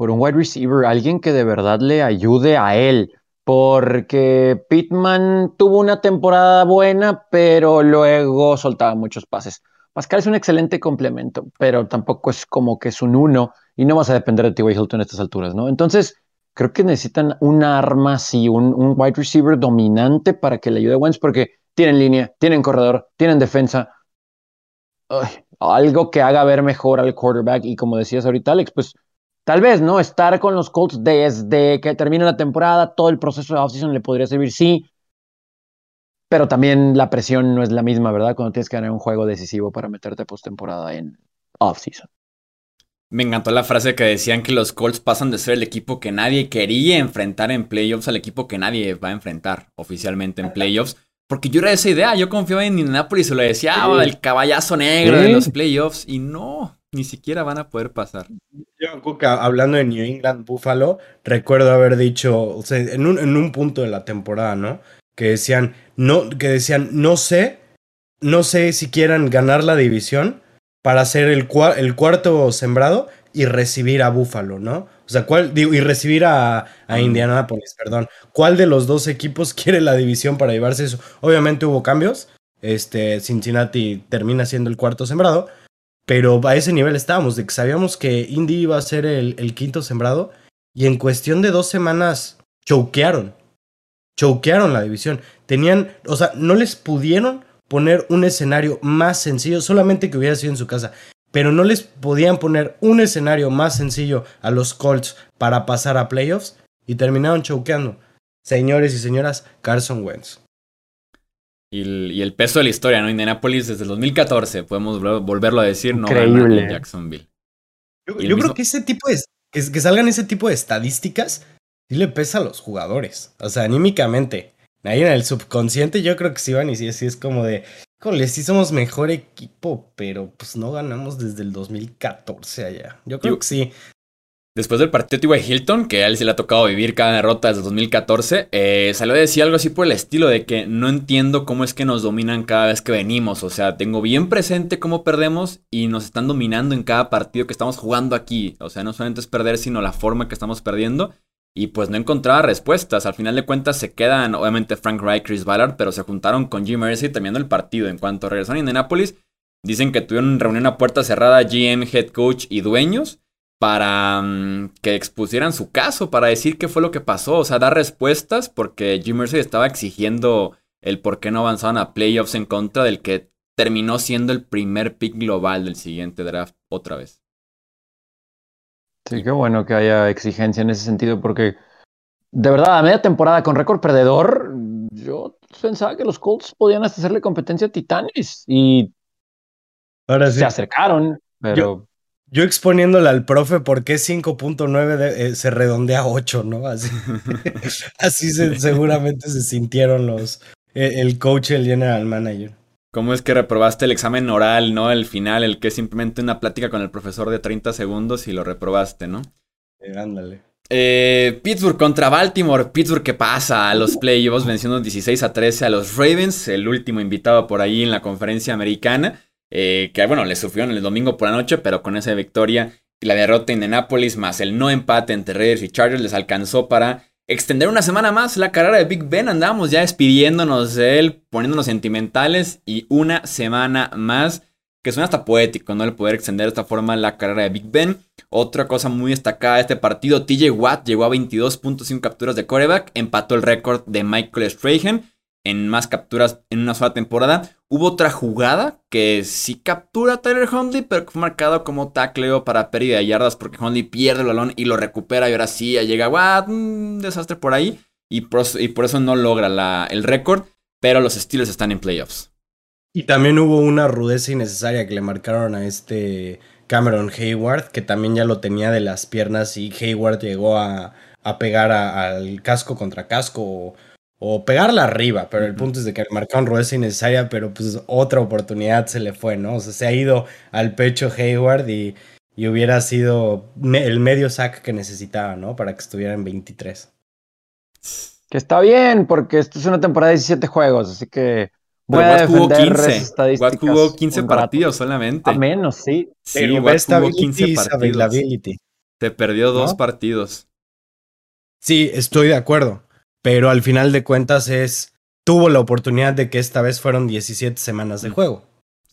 por un wide receiver, alguien que de verdad le ayude a él, porque Pittman tuvo una temporada buena, pero luego soltaba muchos pases. Pascal es un excelente complemento, pero tampoco es como que es un uno y no vas a depender de T.Y. Hilton a estas alturas, ¿no? Entonces, creo que necesitan un arma así, un, un wide receiver dominante para que le ayude a Wentz, porque tienen línea, tienen corredor, tienen defensa. algo que haga ver mejor al quarterback y como decías ahorita, Alex, pues tal vez, ¿no? Estar con los Colts desde que termine la temporada, todo el proceso de offseason le podría servir, sí, pero también la presión no es la misma, ¿verdad? Cuando tienes que ganar un juego decisivo para meterte postemporada en offseason. Me encantó la frase que decían que los Colts pasan de ser el equipo que nadie quería enfrentar en playoffs al equipo que nadie va a enfrentar oficialmente en playoffs. Porque yo era esa idea, yo confiaba en Indianapolis y lo decía, ah, el caballazo negro de los playoffs. Y no, ni siquiera van a poder pasar. Yo, Cuca, hablando de New England Buffalo, recuerdo haber dicho, o sea, en un, en un punto de la temporada, ¿no? que decían, no, que decían, no sé, no sé si quieran ganar la división para ser el, el cuarto sembrado y recibir a Buffalo, ¿no? O sea, ¿cuál, digo, y recibir a, a Indianapolis, perdón. ¿Cuál de los dos equipos quiere la división para llevarse eso? Obviamente hubo cambios. Este, Cincinnati termina siendo el cuarto sembrado. Pero a ese nivel estábamos, de que sabíamos que Indy iba a ser el, quinto sembrado. Y en cuestión de dos semanas choquearon choquearon la división. Tenían, o sea, no les pudieron poner un escenario más sencillo, solamente que hubiera sido en su casa. Pero no les podían poner un escenario más sencillo a los Colts para pasar a playoffs y terminaron choqueando. Señores y señoras, Carson Wentz. Y el, peso de la historia, ¿no? Indianapolis desde el 2014, podemos volverlo a decir, no Increíble. Jacksonville. Yo, creo que ese tipo de, que salgan ese tipo de estadísticas sí le pesa a los jugadores. O sea, anímicamente. Ahí en el subconsciente yo creo que sí van y sí, así es como de, híjole, sí somos mejor equipo, pero pues no ganamos desde el 2014 allá. Yo creo que sí. Después del partido de Hilton, que a él se le ha tocado vivir cada derrota desde 2014, eh, salió a decir algo así por el estilo de que no entiendo cómo es que nos dominan cada vez que venimos. O sea, tengo bien presente cómo perdemos y nos están dominando en cada partido que estamos jugando aquí. O sea, no solamente es perder, sino la forma que estamos perdiendo y pues no encontraba respuestas. Al final de cuentas se quedan, obviamente, Frank Wright, Chris Ballard, pero se juntaron con Jim Mercy terminando el partido. En cuanto regresaron a Indianapolis, dicen que tuvieron reunión a puerta cerrada GM, head coach y dueños para mm, que expusieran su caso, para decir qué fue lo que pasó, o sea, dar respuestas, porque Jim Mercy estaba exigiendo el por qué no avanzaban a playoffs en contra del que terminó siendo el primer pick global del siguiente draft otra vez. Sí, qué bueno que haya exigencia en ese sentido, porque de verdad, a media temporada con récord perdedor, yo pensaba que los Colts podían hacerle competencia a Titanes y Ahora se acercaron, pero... Yo, exponiéndole al profe por qué 5.9 eh, se redondea a 8, ¿no? Así, así seguramente se sintieron los eh, el coach y el general manager. ¿Cómo es que reprobaste el examen oral, no el final, el que es simplemente una plática con el profesor de 30 segundos y lo reprobaste, ¿no? Eh, ándale. Eh, Pittsburgh contra Baltimore. Pittsburgh que pasa a los playoffs venciendo 16 a 13 a los Ravens, el último invitado por ahí en la conferencia americana. Eh, que bueno, le sufrieron el domingo por la noche, pero con esa victoria y la derrota en Indianapolis más el no empate entre Raiders y Chargers les alcanzó para extender una semana más la carrera de Big Ben. Andamos ya despidiéndonos de él, poniéndonos sentimentales y una semana más. Que suena hasta poético, ¿no? El poder extender de esta forma la carrera de Big Ben. Otra cosa muy destacada de este partido, TJ Watt llegó a 22.5 capturas de coreback, empató el récord de Michael Strahan en más capturas en una sola temporada. Hubo otra jugada que sí captura a Tyler Hundley, pero fue marcado como tacleo para pérdida de yardas porque Hundley pierde el balón y lo recupera y ahora sí llega, un desastre por ahí. Y por, eso no logra el récord, pero los Steelers están en playoffs. Y también hubo una rudeza innecesaria que le marcaron a este Cameron Hayward, que también ya lo tenía de las piernas y Hayward llegó a pegar al casco contra casco o pegarla arriba, pero el punto es de que el marcaron rudeza innecesaria, pero pues otra oportunidad se le fue, ¿no? O sea, se ha ido al pecho Hayward y, y hubiera sido el medio sack que necesitaba, ¿no? Para que estuviera en 23. Que está bien, porque esto es una temporada de 17 juegos, así que Pero Watt jugó 15. Watt jugó 15 partidos solamente. A menos, sí. Sí, Watt jugó 15 partidos. Se perdió dos partidos. Sí, estoy de acuerdo. Pero al final de cuentas es. Tuvo la oportunidad de que esta vez fueron 17 semanas de juego.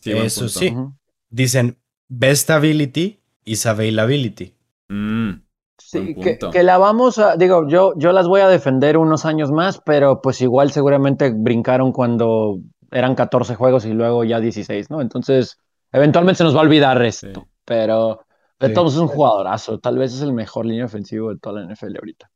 Eso sí. Dicen best ability is availability. Mm, sí, que, la vamos a, digo, yo, yo las voy a defender unos años más, pero pues igual seguramente brincaron cuando eran 14 juegos y luego ya 16, ¿no? Entonces, eventualmente se nos va a olvidar esto, pero de todos es un jugadorazo, tal vez es el mejor línea ofensivo de toda la NFL ahorita.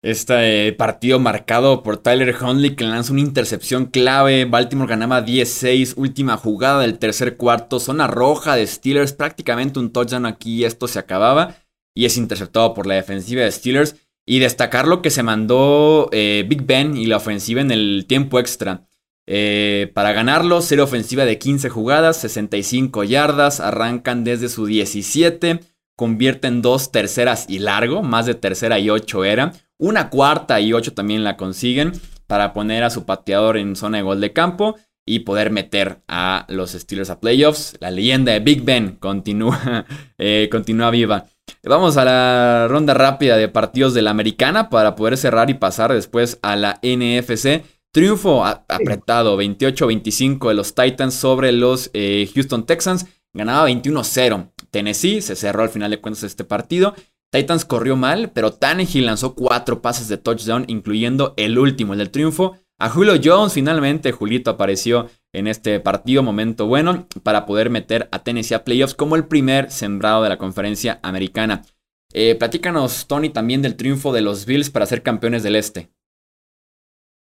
Este partido marcado por Tyler Huntley que lanza una intercepción clave. Baltimore ganaba 10-6. Última jugada del tercer cuarto. Zona roja de Steelers. Prácticamente un touchdown aquí. Esto se acababa. Y es interceptado por la defensiva de Steelers. Y destacar lo que se mandó eh, Big Ben y la ofensiva en el tiempo extra. Eh, para ganarlo, serie ofensiva de 15 jugadas, 65 yardas. Arrancan desde su 17. Convierten dos terceras y largo. Más de tercera y 8 era. Una cuarta y ocho también la consiguen para poner a su pateador en zona de gol de campo y poder meter a los Steelers a playoffs. La leyenda de Big Ben continúa, eh, continúa viva. Vamos a la ronda rápida de partidos de la americana para poder cerrar y pasar después a la NFC. Triunfo apretado, 28-25 de los Titans sobre los eh, Houston Texans. Ganaba 21-0. Tennessee se cerró al final de cuentas este partido. Titans corrió mal, pero Tannehill lanzó cuatro pases de touchdown, incluyendo el último, el del triunfo. A Julio Jones, finalmente, Julito apareció en este partido, momento bueno, para poder meter a Tennessee a playoffs como el primer sembrado de la conferencia americana. Eh, platícanos, Tony, también del triunfo de los Bills para ser campeones del Este.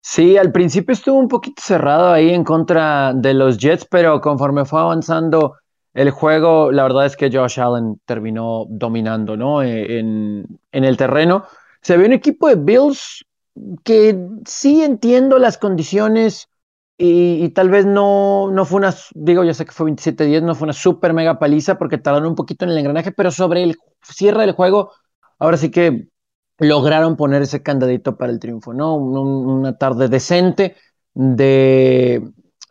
Sí, al principio estuvo un poquito cerrado ahí en contra de los Jets, pero conforme fue avanzando el juego, la verdad es que Josh Allen terminó dominando, ¿no? E, en, el terreno. Se ve un equipo de Bills que sí entiendo las condiciones y, tal vez no, no fue una, digo, ya sé que fue 27-10, no fue una super mega paliza porque tardaron un poquito en el engranaje, pero sobre el cierre del juego, ahora sí que lograron poner ese candadito para el triunfo, ¿no? una tarde decente de,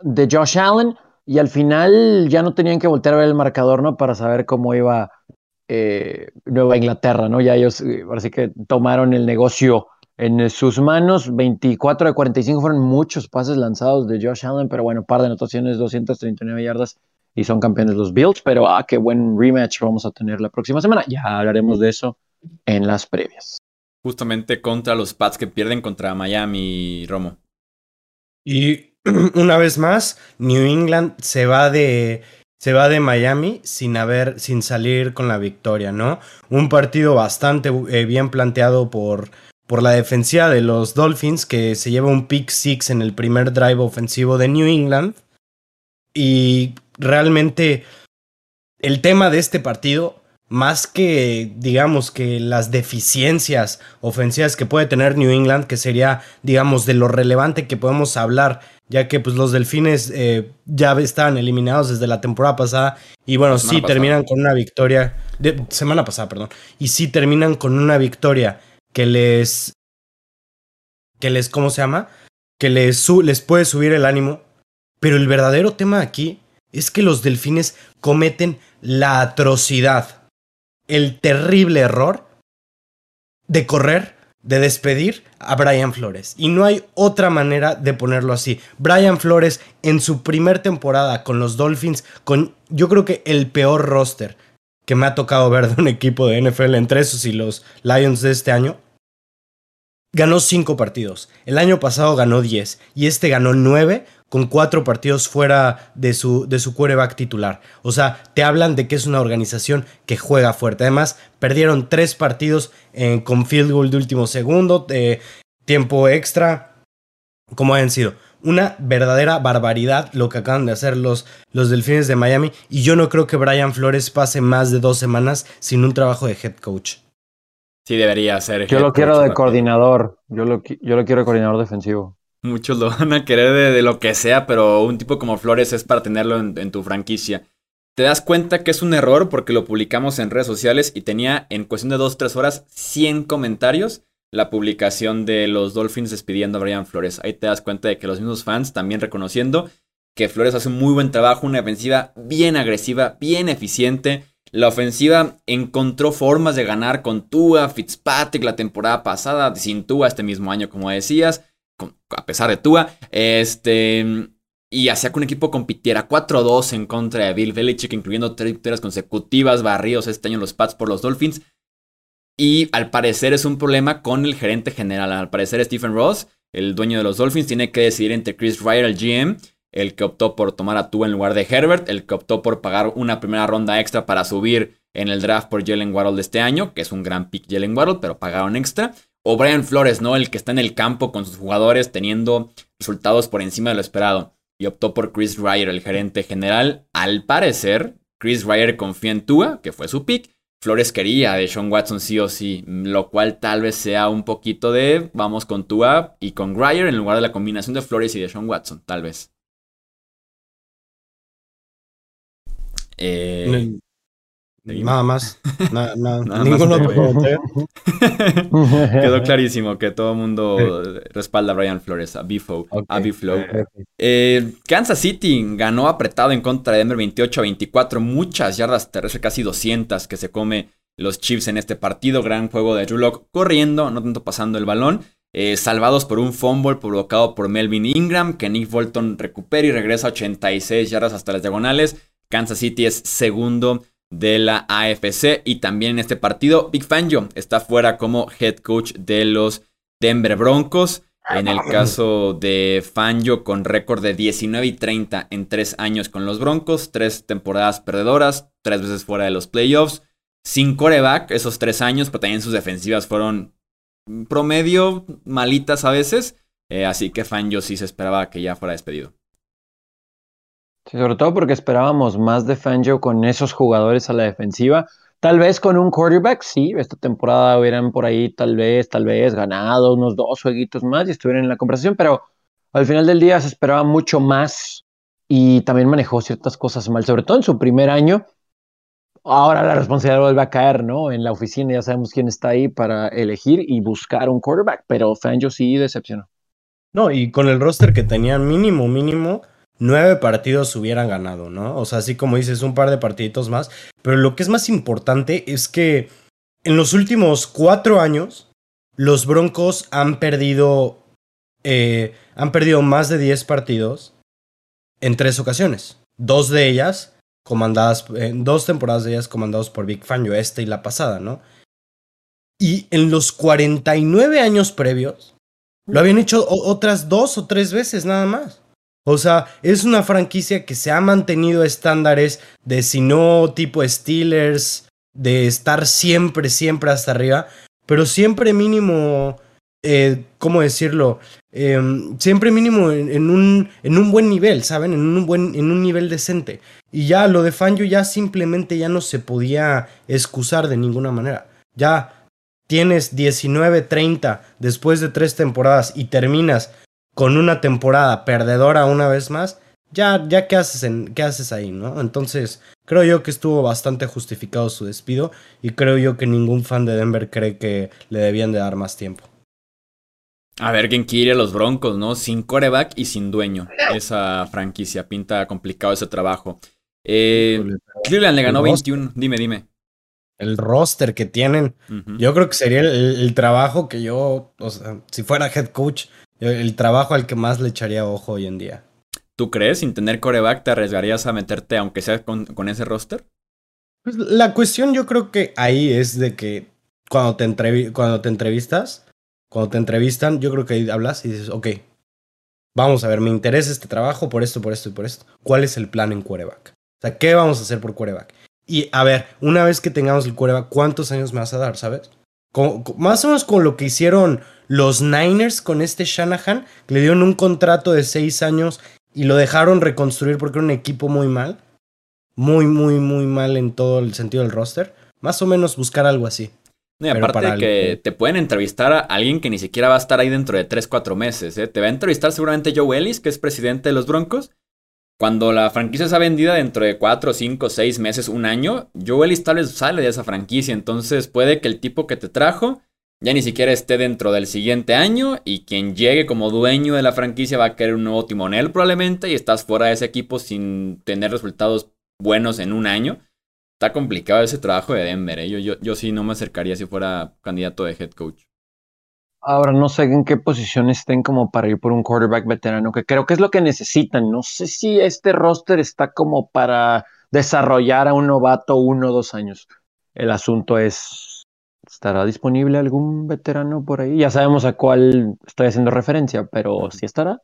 de Josh Allen y al final ya no tenían que voltear a ver el marcador, ¿no? Para saber cómo iba eh, Nueva Inglaterra, ¿no? Ya ellos, eh, ahora sí que tomaron el negocio en sus manos. 24 de 45 fueron muchos pases lanzados de Josh Allen, pero bueno, par de anotaciones, 239 yardas y son campeones los Bills, pero ah, qué buen rematch vamos a tener la próxima semana. Ya hablaremos de eso en las previas. Justamente contra los Pats que pierden contra Miami, Romo. Y una vez más, New England se va de se va de Miami sin haber sin salir con la victoria, ¿no? Un partido bastante eh, bien planteado por por la defensiva de los Dolphins que se lleva un pick six en el primer drive ofensivo de New England y realmente el tema de este partido más que, digamos, que las deficiencias ofensivas que puede tener New England, que sería, digamos, de lo relevante que podemos hablar, ya que pues los delfines eh, ya estaban eliminados desde la temporada pasada, y bueno, sí terminan con una victoria, de, semana pasada, perdón, y sí terminan con una victoria que les, que les, ¿cómo se llama? Que les, les puede subir el ánimo, pero el verdadero tema aquí es que los delfines cometen la atrocidad el terrible error de correr, de despedir a Brian Flores. Y no hay otra manera de ponerlo así. Brian Flores en su primer temporada con los Dolphins, con yo creo que el peor roster que me ha tocado ver de un equipo de NFL entre esos y los Lions de este año, ganó cinco partidos. El año pasado ganó 10 y este ganó 9 con cuatro partidos fuera de su, de su quarterback titular. O sea, te hablan de que es una organización que juega fuerte. Además, perdieron tres partidos eh, con field goal de último segundo, de tiempo extra, como hayan sido. Una verdadera barbaridad lo que acaban de hacer los, los Delfines de Miami. Y yo no creo que Brian Flores pase más de dos semanas sin un trabajo de head coach. Sí, debería ser. Yo lo quiero de coordinador. Yo lo, yo lo quiero de coordinador defensivo. Muchos lo van a querer de, lo que sea, pero un tipo como Flores es para tenerlo en, tu franquicia. Te das cuenta que es un error porque lo publicamos en redes sociales y tenía en cuestión de 2-3 horas 100 comentarios la publicación de los Dolphins despidiendo a Brian Flores. Ahí te das cuenta de que los mismos fans también reconociendo que Flores hace un muy buen trabajo, una defensiva bien agresiva, bien eficiente. La ofensiva encontró formas de ganar con Tua, Fitzpatrick la temporada pasada, sin Tua este mismo año, como decías, a pesar de Tua. Este, y hacía que un equipo compitiera 4-2 en contra de Bill Belichick, incluyendo tres victorias consecutivas, barridos este año los Pats por los Dolphins. Y al parecer es un problema con el gerente general. Al parecer Stephen Ross, el dueño de los Dolphins, tiene que decidir entre Chris Ryder, el GM, el que optó por tomar a Tua en lugar de Herbert, el que optó por pagar una primera ronda extra para subir en el draft por Jalen Waddle de este año, que es un gran pick Jalen Waddle, pero pagaron extra. O Brian Flores, ¿no? El que está en el campo con sus jugadores teniendo resultados por encima de lo esperado. Y optó por Chris Ryder, el gerente general. Al parecer, Chris Ryder confía en Tua, que fue su pick, Flores quería de Sean Watson sí o sí, lo cual tal vez sea un poquito de vamos con Tua y con Grier en lugar de la combinación de Flores y de Sean Watson, tal vez. Eh, Nada más. Ninguno Quedó clarísimo que todo el mundo respalda a Brian Flores, a Bifo, a Biflow. Eh, Kansas City ganó apretado en contra de Denver 28 a 24. Muchas yardas terrestres, casi 200 que se come los Chiefs en este partido. Gran juego de Drew corriendo, no tanto pasando el balón. Eh, salvados por un fumble provocado por Melvin Ingram, que Nick Bolton recupera y regresa a 86 yardas hasta las diagonales. Kansas City es segundo de la AFC. Y también en este partido, Big Fangio está fuera como head coach de los Denver Broncos. En el caso de Fangio, con récord de 19 y 30 en tres años con los Broncos, tres temporadas perdedoras, tres veces fuera de los playoffs, sin coreback esos tres años, pero también sus defensivas fueron promedio malitas a veces. Eh, así que Fangio sí se esperaba que ya fuera despedido sobre todo porque esperábamos más de Fangio con esos jugadores a la defensiva. Tal vez con un quarterback, sí, esta temporada hubieran por ahí tal vez, tal vez ganado unos dos jueguitos más y estuvieran en la conversación, pero al final del día se esperaba mucho más y también manejó ciertas cosas mal, sobre todo en su primer año. Ahora la responsabilidad vuelve a caer, ¿no? En la oficina ya sabemos quién está ahí para elegir y buscar un quarterback, pero Fangio sí decepcionó. No, y con el roster que tenían mínimo, mínimo, nueve partidos hubieran ganado, ¿no? O sea, así como dices, un par de partiditos más. Pero lo que es más importante es que en los últimos cuatro años, los Broncos han perdido. Eh, han perdido más de diez partidos en tres ocasiones. Dos de ellas comandadas. En dos temporadas de ellas comandados por Big Fangio, esta y la pasada, ¿no? Y en los 49 años previos, lo habían hecho otras dos o tres veces nada más. O sea, es una franquicia que se ha mantenido estándares de si no tipo Steelers, de estar siempre, siempre hasta arriba, pero siempre mínimo, eh, ¿cómo decirlo? Em, siempre mínimo en, un, en un buen nivel, ¿saben? En un, buen, en un nivel decente. Y ya lo de Fangio ya simplemente ya no se podía excusar de ninguna manera. Ya tienes 19-30 después de tres temporadas y terminas con una temporada perdedora una vez más, ya, ya qué haces, en, qué haces ahí, ¿no? Entonces, creo yo que estuvo bastante justificado su despido y creo yo que ningún fan de Denver cree que le debían de dar más tiempo. A ver quién quiere a los Broncos, ¿no? Sin coreback y sin dueño. Esa franquicia pinta complicado ese trabajo. Eh, Cleveland le ganó 21. Dime, dime. El roster que tienen. Yo creo que sería el, trabajo que yo, o sea, si fuera head coach, el trabajo al que más le echaría ojo hoy en día. ¿Tú crees? Sin tener coreback, ¿te arriesgarías a meterte, aunque sea con, ese roster? Pues la cuestión yo creo que ahí es de que cuando te, cuando te entrevistas, cuando te entrevistan, yo creo que ahí hablas y dices, ok, vamos a ver, me interesa este trabajo por esto, por esto y por esto. ¿Cuál es el plan en quarterback? O sea, ¿qué vamos a hacer por quarterback? Y a ver, una vez que tengamos el quarterback, ¿cuántos años me vas a dar, sabes? más o menos con lo que hicieron los Niners con este Shanahan, le dieron un contrato de seis años y lo dejaron reconstruir porque era un equipo muy mal. Muy, muy, muy mal en todo el sentido del roster. Más o menos buscar algo así. y aparte de que te pueden entrevistar a alguien que ni siquiera va a estar ahí dentro de 3, 4 meses. ¿eh? Te va a entrevistar seguramente Joe Ellis, que es presidente de los Broncos. Cuando la franquicia sea vendida dentro de 4, 5, 6 meses, un año, Joe Ellis tal vez sale de esa franquicia. Entonces puede que el tipo que te trajo ya ni siquiera esté dentro del siguiente año y quien llegue como dueño de la franquicia va a querer un nuevo timonel probablemente y estás fuera de ese equipo sin tener resultados buenos en un año. Está complicado ese trabajo de Denver. ¿eh? Yo, yo, yo sí no me acercaría si fuera candidato de head coach. Ahora no sé en qué posición estén como para ir por un quarterback veterano, que creo que es lo que necesitan. No sé si este roster está como para desarrollar a un novato uno o dos años. El asunto es, ¿estará disponible algún veterano por ahí? Ya sabemos a cuál estoy haciendo referencia, pero ¿sí estará?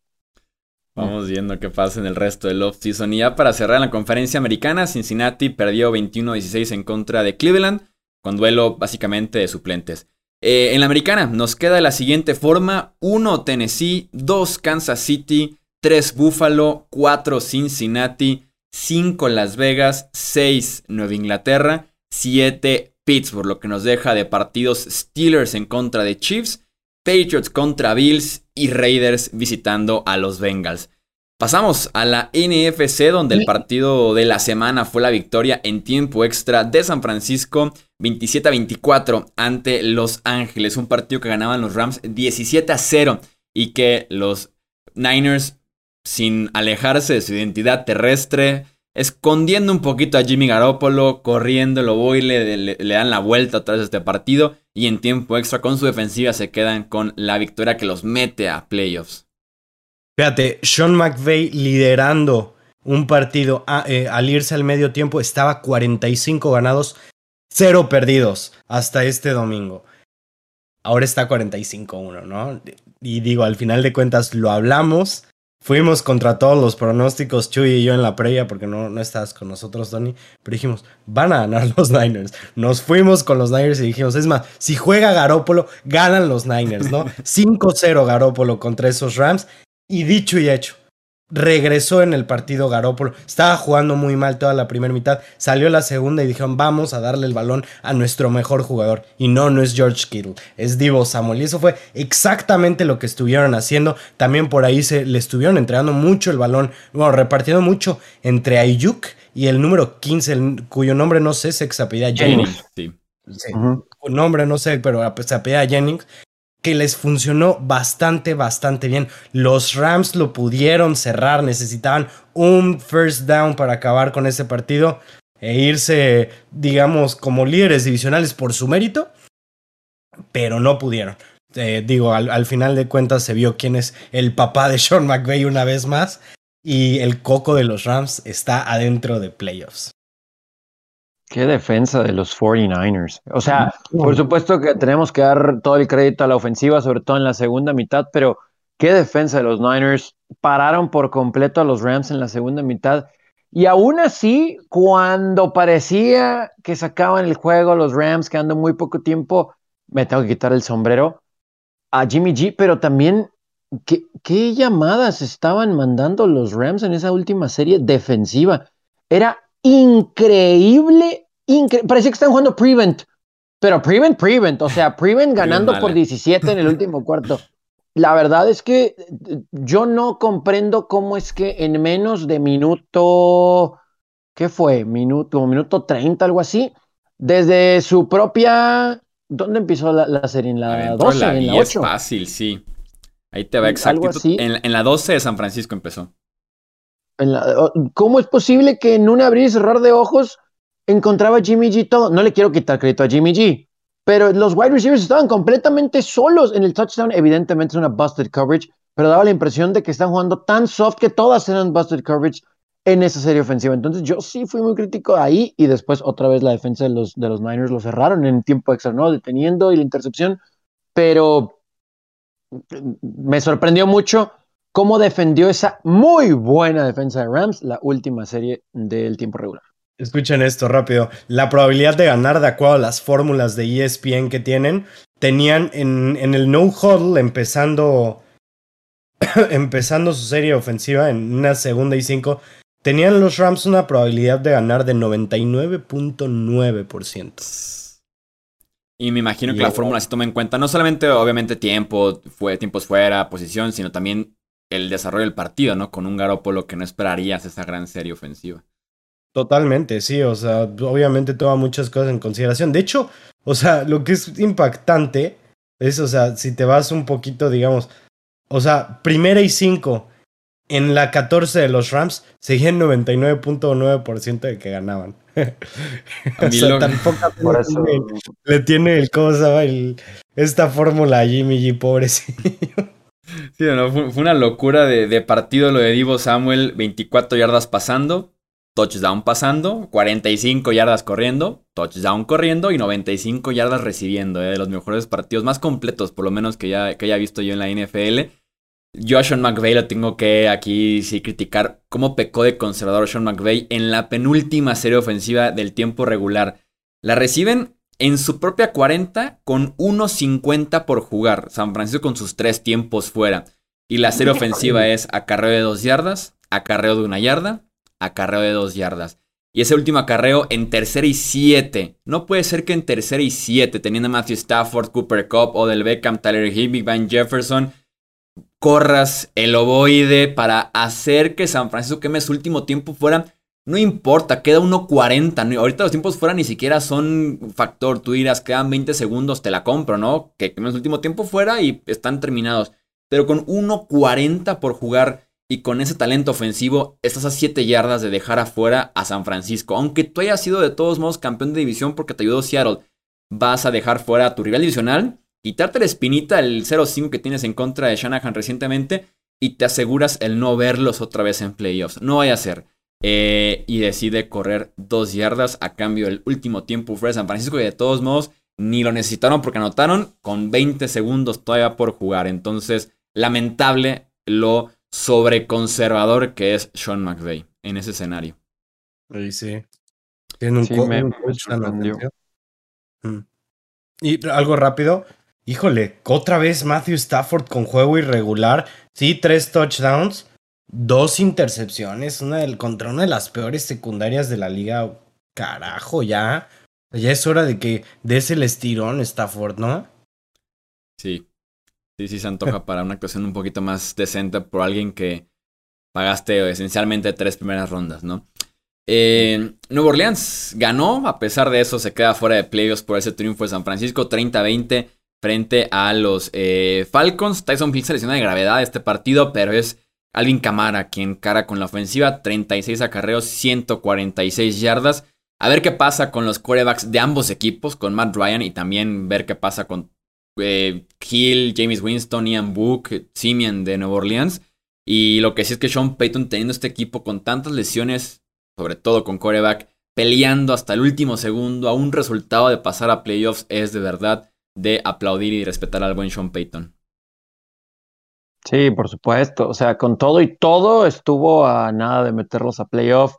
Vamos viendo qué pasa en el resto del offseason. Y ya para cerrar la conferencia americana, Cincinnati perdió 21-16 en contra de Cleveland, con duelo básicamente de suplentes. Eh, en la americana nos queda de la siguiente forma: 1 Tennessee, 2 Kansas City, 3 Buffalo, 4 Cincinnati, 5 Las Vegas, 6 Nueva Inglaterra, 7 Pittsburgh, lo que nos deja de partidos Steelers en contra de Chiefs, Patriots contra Bills y Raiders visitando a los Bengals. Pasamos a la NFC donde el partido de la semana fue la victoria en tiempo extra de San Francisco 27 a 24 ante Los Ángeles, un partido que ganaban los Rams 17 a 0 y que los Niners sin alejarse de su identidad terrestre, escondiendo un poquito a Jimmy Garoppolo, corriendo lo voy, le, le, dan la vuelta atrás de este partido y en tiempo extra con su defensiva se quedan con la victoria que los mete a playoffs. Fíjate, Sean McVay liderando un partido eh, al irse al medio tiempo estaba 45 ganados, 0 perdidos hasta este domingo. Ahora está 45-1, ¿no? Y digo, al final de cuentas lo hablamos Fuimos contra todos los pronósticos, Chuy y yo en la previa, porque no, no estabas con nosotros, Tony. Pero dijimos, van a ganar los Niners. Nos fuimos con los Niners y dijimos, es más, si juega Garópolo, ganan los Niners, ¿no? 5-0 Garópolo contra esos Rams. Y dicho y hecho, regresó en el partido Garópolo. Estaba jugando muy mal toda la primera mitad. Salió la segunda y dijeron, vamos a darle el balón a nuestro mejor jugador. Y no, no es George Kittle, es Divo Samuel. Y eso fue exactamente lo que estuvieron haciendo. También por ahí se le estuvieron entregando mucho el balón, bueno, repartiendo mucho entre Ayuk y el número 15, cuyo nombre no sé, se apellida Jennings. Sí. nombre no sé, pero se apellida Jennings que les funcionó bastante, bastante bien. Los Rams lo pudieron cerrar, necesitaban un first down para acabar con ese partido e irse, digamos, como líderes divisionales por su mérito, pero no pudieron. Eh, digo, al, al, final de cuentas se vio quién es el papá de Sean McVay una vez más y el coco de los Rams está adentro de playoffs. Qué defensa de los 49ers. O sea, por supuesto que tenemos que dar todo el crédito a la ofensiva, sobre todo en la segunda mitad, pero qué defensa de los Niners. Pararon por completo a los Rams en la segunda mitad. Y aún así, cuando parecía que sacaban el juego los Rams, quedando muy poco tiempo, me tengo que quitar el sombrero a Jimmy G, pero también qué, qué llamadas estaban mandando los Rams en esa última serie defensiva. Era increíble, parecía que están jugando Prevent, pero Prevent, Prevent, o sea, Prevent ganando por 17 en el último cuarto. La verdad es que eh, yo no comprendo cómo es que en menos de minuto, ¿qué fue? Minuto, minuto 30, algo así, desde su propia... ¿Dónde empezó la, serie? ¿En la 12? ¿En la 8? Es fácil, sí. Ahí te va exacto. En, en la 12 de San Francisco empezó. ¿Cómo es posible que en un abrir y cerrar de ojos encontraba Jimmy G todo? No le quiero quitar crédito a Jimmy G, pero los wide receivers estaban completamente solos en el touchdown. Evidentemente es una busted coverage, pero daba la impresión de que están jugando tan soft que todas eran busted coverage en esa serie ofensiva. Entonces yo sí fui muy crítico ahí y después otra vez la defensa de los, de los Niners lo cerraron en tiempo extra, ¿no? Deteniendo y la intercepción, pero me sorprendió mucho cómo defendió esa muy buena defensa de Rams la última serie del tiempo regular. Escuchen esto rápido. La probabilidad de ganar de acuerdo a las fórmulas de ESPN que tienen, tenían en, el no huddle empezando, empezando su serie ofensiva en una segunda y cinco, tenían los Rams una probabilidad de ganar de 99.9%. Y me imagino que la fórmula se toma en cuenta no solamente, obviamente, tiempo, fue, tiempos fuera, posición, sino también el desarrollo del partido, ¿no? Con un Garópolo que no esperarías esa gran serie ofensiva. Totalmente, sí, o sea, obviamente toma muchas cosas en consideración. De hecho, o sea, lo que es impactante Es, o sea, si te vas un poquito, digamos, o sea, primera y cinco en la 14 de los Rams, seguían 99.9% de que ganaban. o sea, tampoco le tiene el cosa, el, esta fórmula a Jimmy G, pobrecillo. Sí, no, fue, una locura de, de, partido lo de Divo Samuel, 24 yardas pasando, touchdown pasando, 45 yardas corriendo, touchdown corriendo y 95 yardas recibiendo, eh, de los mejores partidos más completos, por lo menos que ya que haya visto yo en la NFL. Yo a Sean McVay lo tengo que aquí sí criticar cómo pecó de conservador Sean McVay en la penúltima serie ofensiva del tiempo regular. La reciben en su propia 40 con 1.50 por jugar. San Francisco con sus tres tiempos fuera. Y la serie ofensiva es acarreo de dos yardas, acarreo de una yarda, acarreo de dos yardas. Y ese último acarreo en tercera y siete. No puede ser que en tercera y siete, teniendo a Matthew Stafford, Cooper Cup, Odell Beckham, Tyler Higbee, Van Jefferson, corras el ovoide para hacer que San Francisco queme su último tiempo fuera. No importa, queda 1.40. Ahorita los tiempos fuera ni siquiera son factor. Tú dirás, quedan 20 segundos, te la compro, ¿no? Que queme su último tiempo fuera y están terminados. Pero con 1.40 por jugar y con ese talento ofensivo, estás a 7 yardas de dejar afuera a San Francisco. Aunque tú hayas sido de todos modos campeón de división porque te ayudó Seattle, vas a dejar fuera a tu rival divisional quitarte la espinita, el 0-5 que tienes en contra de Shanahan recientemente y te aseguras el no verlos otra vez en playoffs. No vaya a ser. Eh, y decide correr dos yardas a cambio del último tiempo fue San Francisco y de todos modos ni lo necesitaron porque anotaron con 20 segundos todavía por jugar. Entonces, lamentable lo sobreconservador que es Sean McVay en ese escenario. Sí, sí. Tiene un, mm. Y algo rápido, Híjole, otra vez Matthew Stafford con juego irregular. Sí, tres touchdowns, dos intercepciones, una del, contra una de las peores secundarias de la liga. Carajo, ya. Ya es hora de que des el estirón, Stafford, ¿no? Sí. Sí, sí se antoja para una actuación un poquito más decente por alguien que pagaste esencialmente tres primeras rondas, ¿no? Eh, Nuevo Orleans ganó, a pesar de eso se queda fuera de playoffs por ese triunfo de San Francisco, 30-20 frente a los eh, Falcons. Tyson Hill se de gravedad este partido, pero es Alvin Camara quien cara con la ofensiva. 36 acarreos, 146 yardas. A ver qué pasa con los quarterbacks de ambos equipos, con Matt Ryan y también ver qué pasa con eh, James Winston, Ian Book, Simeon de Nueva Orleans. Y lo que sí es que Sean Payton teniendo este equipo con tantas lesiones, sobre todo con quarterback, peleando hasta el último segundo a un resultado de pasar a playoffs es de verdad de aplaudir y respetar al buen Sean Payton. Sí, por supuesto. O sea, con todo y todo estuvo a nada de meterlos a playoff.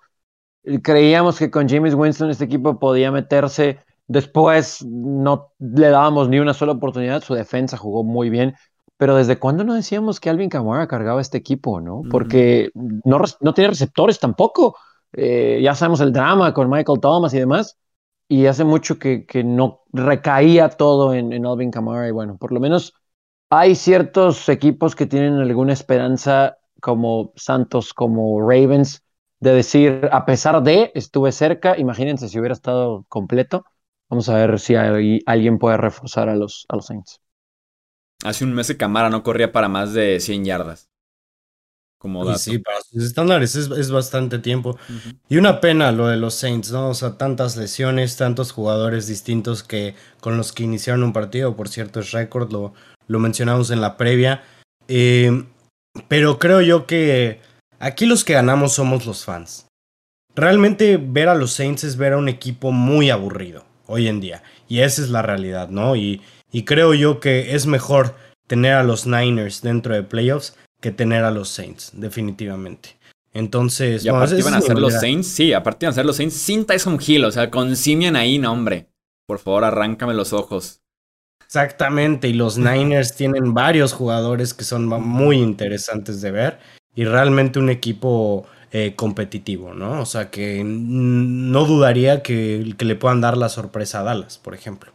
Creíamos que con James Winston este equipo podía meterse. Después no le dábamos ni una sola oportunidad. Su defensa jugó muy bien. Pero ¿desde cuándo no decíamos que Alvin Kamara cargaba este equipo? ¿no? Porque no, no tiene receptores tampoco. Eh, ya sabemos el drama con Michael Thomas y demás y hace mucho que, que no recaía todo en, en, Alvin Kamara y bueno, por lo menos hay ciertos equipos que tienen alguna esperanza como Santos, como Ravens, de decir, a pesar de, estuve cerca, imagínense si hubiera estado completo, vamos a ver si alguien puede reforzar a los, a los Saints. Hace un mes que Camara no corría para más de 100 yardas. Sí, para sus estándares es, bastante tiempo. Y una pena lo de los Saints, ¿no? O sea, tantas lesiones, tantos jugadores distintos que con los que iniciaron un partido, por cierto, es récord, lo, lo mencionamos en la previa. Eh, pero creo yo que aquí los que ganamos somos los fans. Realmente ver a los Saints es ver a un equipo muy aburrido hoy en día. Y esa es la realidad, ¿no? Y, y creo yo que es mejor tener a los Niners dentro de playoffs que tener a los Saints, definitivamente. Entonces, y aparte iban a ser los Saints, sí, aparte iban a ser los Saints sin Tyson Hill, o sea, con Simian ahí, no, hombre. Por favor, arráncame los ojos. Exactamente, y los Niners tienen varios jugadores que son muy interesantes de ver y realmente un equipo eh, competitivo, ¿no? O sea, que no dudaría que, que le puedan dar la sorpresa a Dallas, por ejemplo.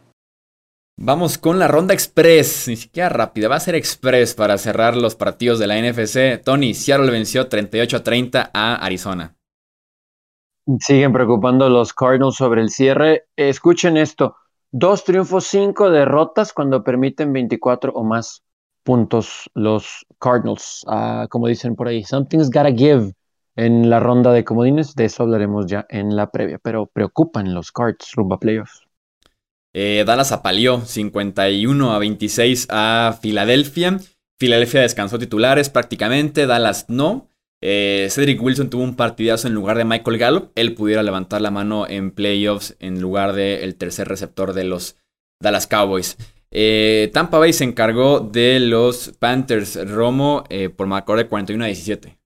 Vamos con la ronda express, ni siquiera rápida, va a ser express para cerrar los partidos de la NFC. Tony, Seattle venció 38 a 30 a Arizona. Siguen preocupando los Cardinals sobre el cierre. Escuchen esto, dos triunfos, cinco derrotas cuando permiten 24 o más puntos los Cardinals. Ah, como dicen por ahí, something's gotta give en la ronda de comodines. De eso hablaremos ya en la previa, pero preocupan los Cards rumba playoffs. Eh, Dallas apaleó 51 a 26 a Filadelfia. Filadelfia descansó titulares prácticamente, Dallas no. Eh, Cedric Wilson tuvo un partidazo en lugar de Michael Gallup. Él pudiera levantar la mano en playoffs en lugar del tercer receptor de los Dallas Cowboys. Eh, Tampa Bay se encargó de los Panthers Romo por marcador de 41 a 17.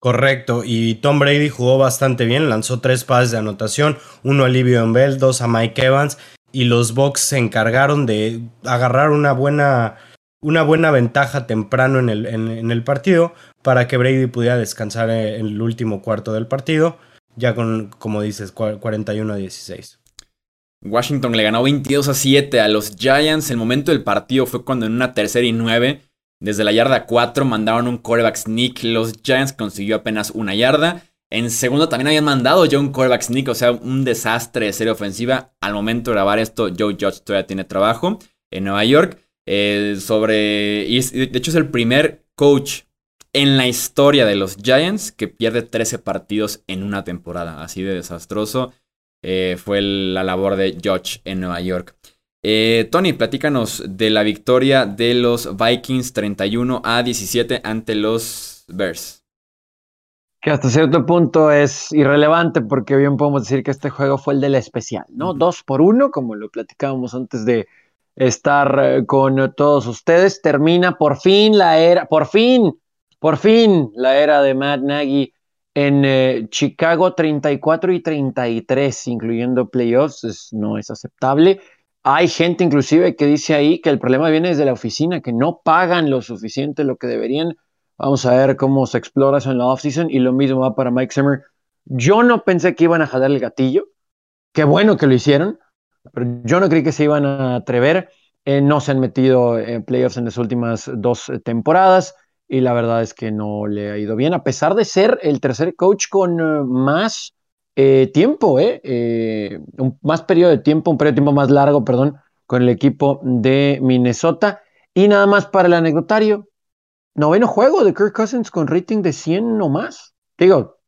Correcto, y Tom Brady jugó bastante bien, lanzó tres pases de anotación, uno a Livion Bell, dos a Mike Evans, y los Bucks se encargaron de agarrar una buena, una buena ventaja temprano en el, en, el, partido para que Brady pudiera descansar en el último cuarto del partido, ya con, como dices, 41 a 16. Washington le ganó 22 a 7 a los Giants. El momento del partido fue cuando en una tercera y nueve, desde la yarda 4, mandaron un quarterback sneak. Los Giants consiguió apenas una yarda. En segundo también habían mandado yo un quarterback sneak, o sea, un desastre de serie ofensiva. Al momento de grabar esto, Joe Judge todavía tiene trabajo en Nueva York. Eh, sobre. Y de hecho es el primer coach en la historia de los Giants que pierde 13 partidos en una temporada. Así de desastroso eh, fue la labor de Judge en Nueva York. Eh, Tony, platícanos de la victoria de los Vikings 31 a 17 ante los Bears que hasta cierto punto es irrelevante porque bien podemos decir que este juego fue el del especial, ¿no? Dos por uno, como lo platicábamos antes de estar eh, con todos ustedes. Termina por fin la era, por fin, por fin la era de Matt Nagy en eh, Chicago 34 y 33, incluyendo playoffs, no es aceptable. Hay gente inclusive que dice ahí que el problema viene desde la oficina, que no pagan lo suficiente lo que deberían Vamos a ver cómo se explora eso en la offseason y lo mismo va para Mike Zimmer. Yo no pensé que iban a jalar el gatillo. Qué bueno que lo hicieron, pero yo no creí que se iban a atrever. Eh, no se han metido en playoffs en las últimas dos eh, temporadas y la verdad es que no le ha ido bien, a pesar de ser el tercer coach con eh, más tiempo, un, más periodo de tiempo, un periodo de tiempo más largo, perdón, con el equipo de Minnesota. Y nada más para el anecdotario, noveno juego de Kirk Cousins con rating de 100 o más. Digo,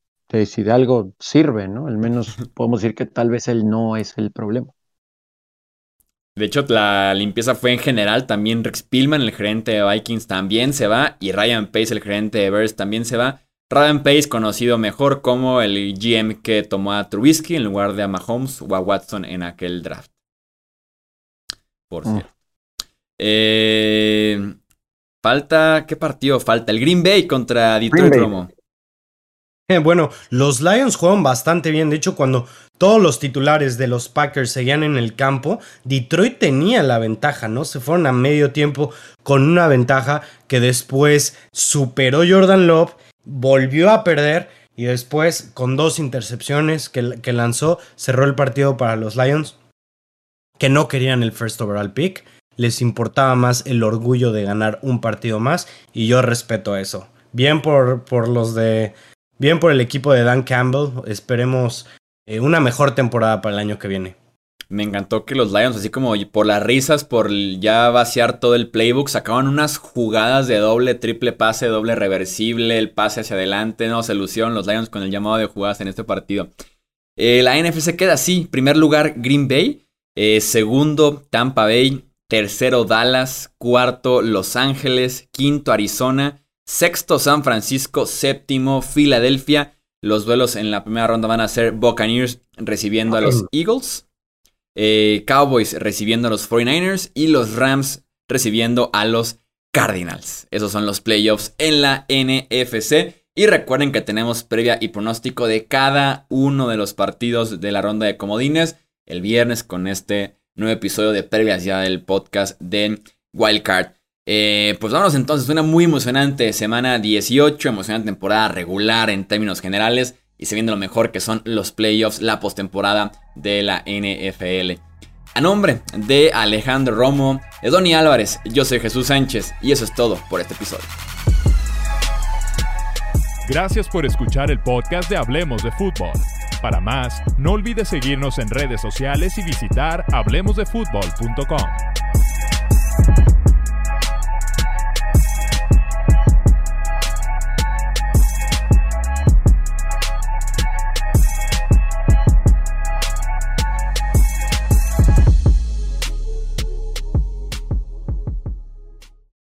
si de algo sirve, ¿no? Al menos podemos decir que tal vez él no es el problema. De hecho, la limpieza fue en general. También Rex Pillman, el gerente de Vikings, también se va. Y Ryan Pace, el gerente de Bears, también se va. Ryan Pace, conocido mejor como el GM que tomó a Trubisky en lugar de a Mahomes o a Watson en aquel draft. Por mm. cierto. Eh, Falta, ¿qué partido falta? El Green Bay contra Detroit Romo. Eh, bueno, los Lions juegan bastante bien. De hecho, cuando todos los titulares de los Packers seguían en el campo, Detroit tenía la ventaja, ¿no? Se fueron a medio tiempo con una ventaja que después superó Jordan Love, volvió a perder y después con dos intercepciones que, que lanzó, cerró el partido para los Lions, que no querían el first overall pick les importaba más el orgullo de ganar un partido más y yo respeto eso. Bien por, por los de... Bien por el equipo de Dan Campbell. Esperemos eh, una mejor temporada para el año que viene. Me encantó que los Lions, así como por las risas, por ya vaciar todo el playbook, sacaban unas jugadas de doble, triple pase, doble reversible, el pase hacia adelante. No, se lucieron los Lions con el llamado de jugadas en este partido. Eh, la NFC queda así. Primer lugar, Green Bay. Eh, segundo, Tampa Bay. Tercero Dallas, cuarto Los Ángeles, quinto Arizona, sexto San Francisco, séptimo Filadelfia. Los duelos en la primera ronda van a ser Buccaneers recibiendo a los Eagles, eh, Cowboys recibiendo a los 49ers y los Rams recibiendo a los Cardinals. Esos son los playoffs en la NFC. Y recuerden que tenemos previa y pronóstico de cada uno de los partidos de la ronda de comodines el viernes con este nuevo episodio de previas del podcast de Wildcard. Eh, pues vamos entonces, una muy emocionante semana 18, emocionante temporada regular en términos generales y se viene lo mejor que son los playoffs, la postemporada de la NFL. A nombre de Alejandro Romo, de Donny Álvarez, yo soy Jesús Sánchez y eso es todo por este episodio. Gracias por escuchar el podcast de Hablemos de Fútbol. Para más, no olvides seguirnos en redes sociales y visitar hablemosdefutbol.com.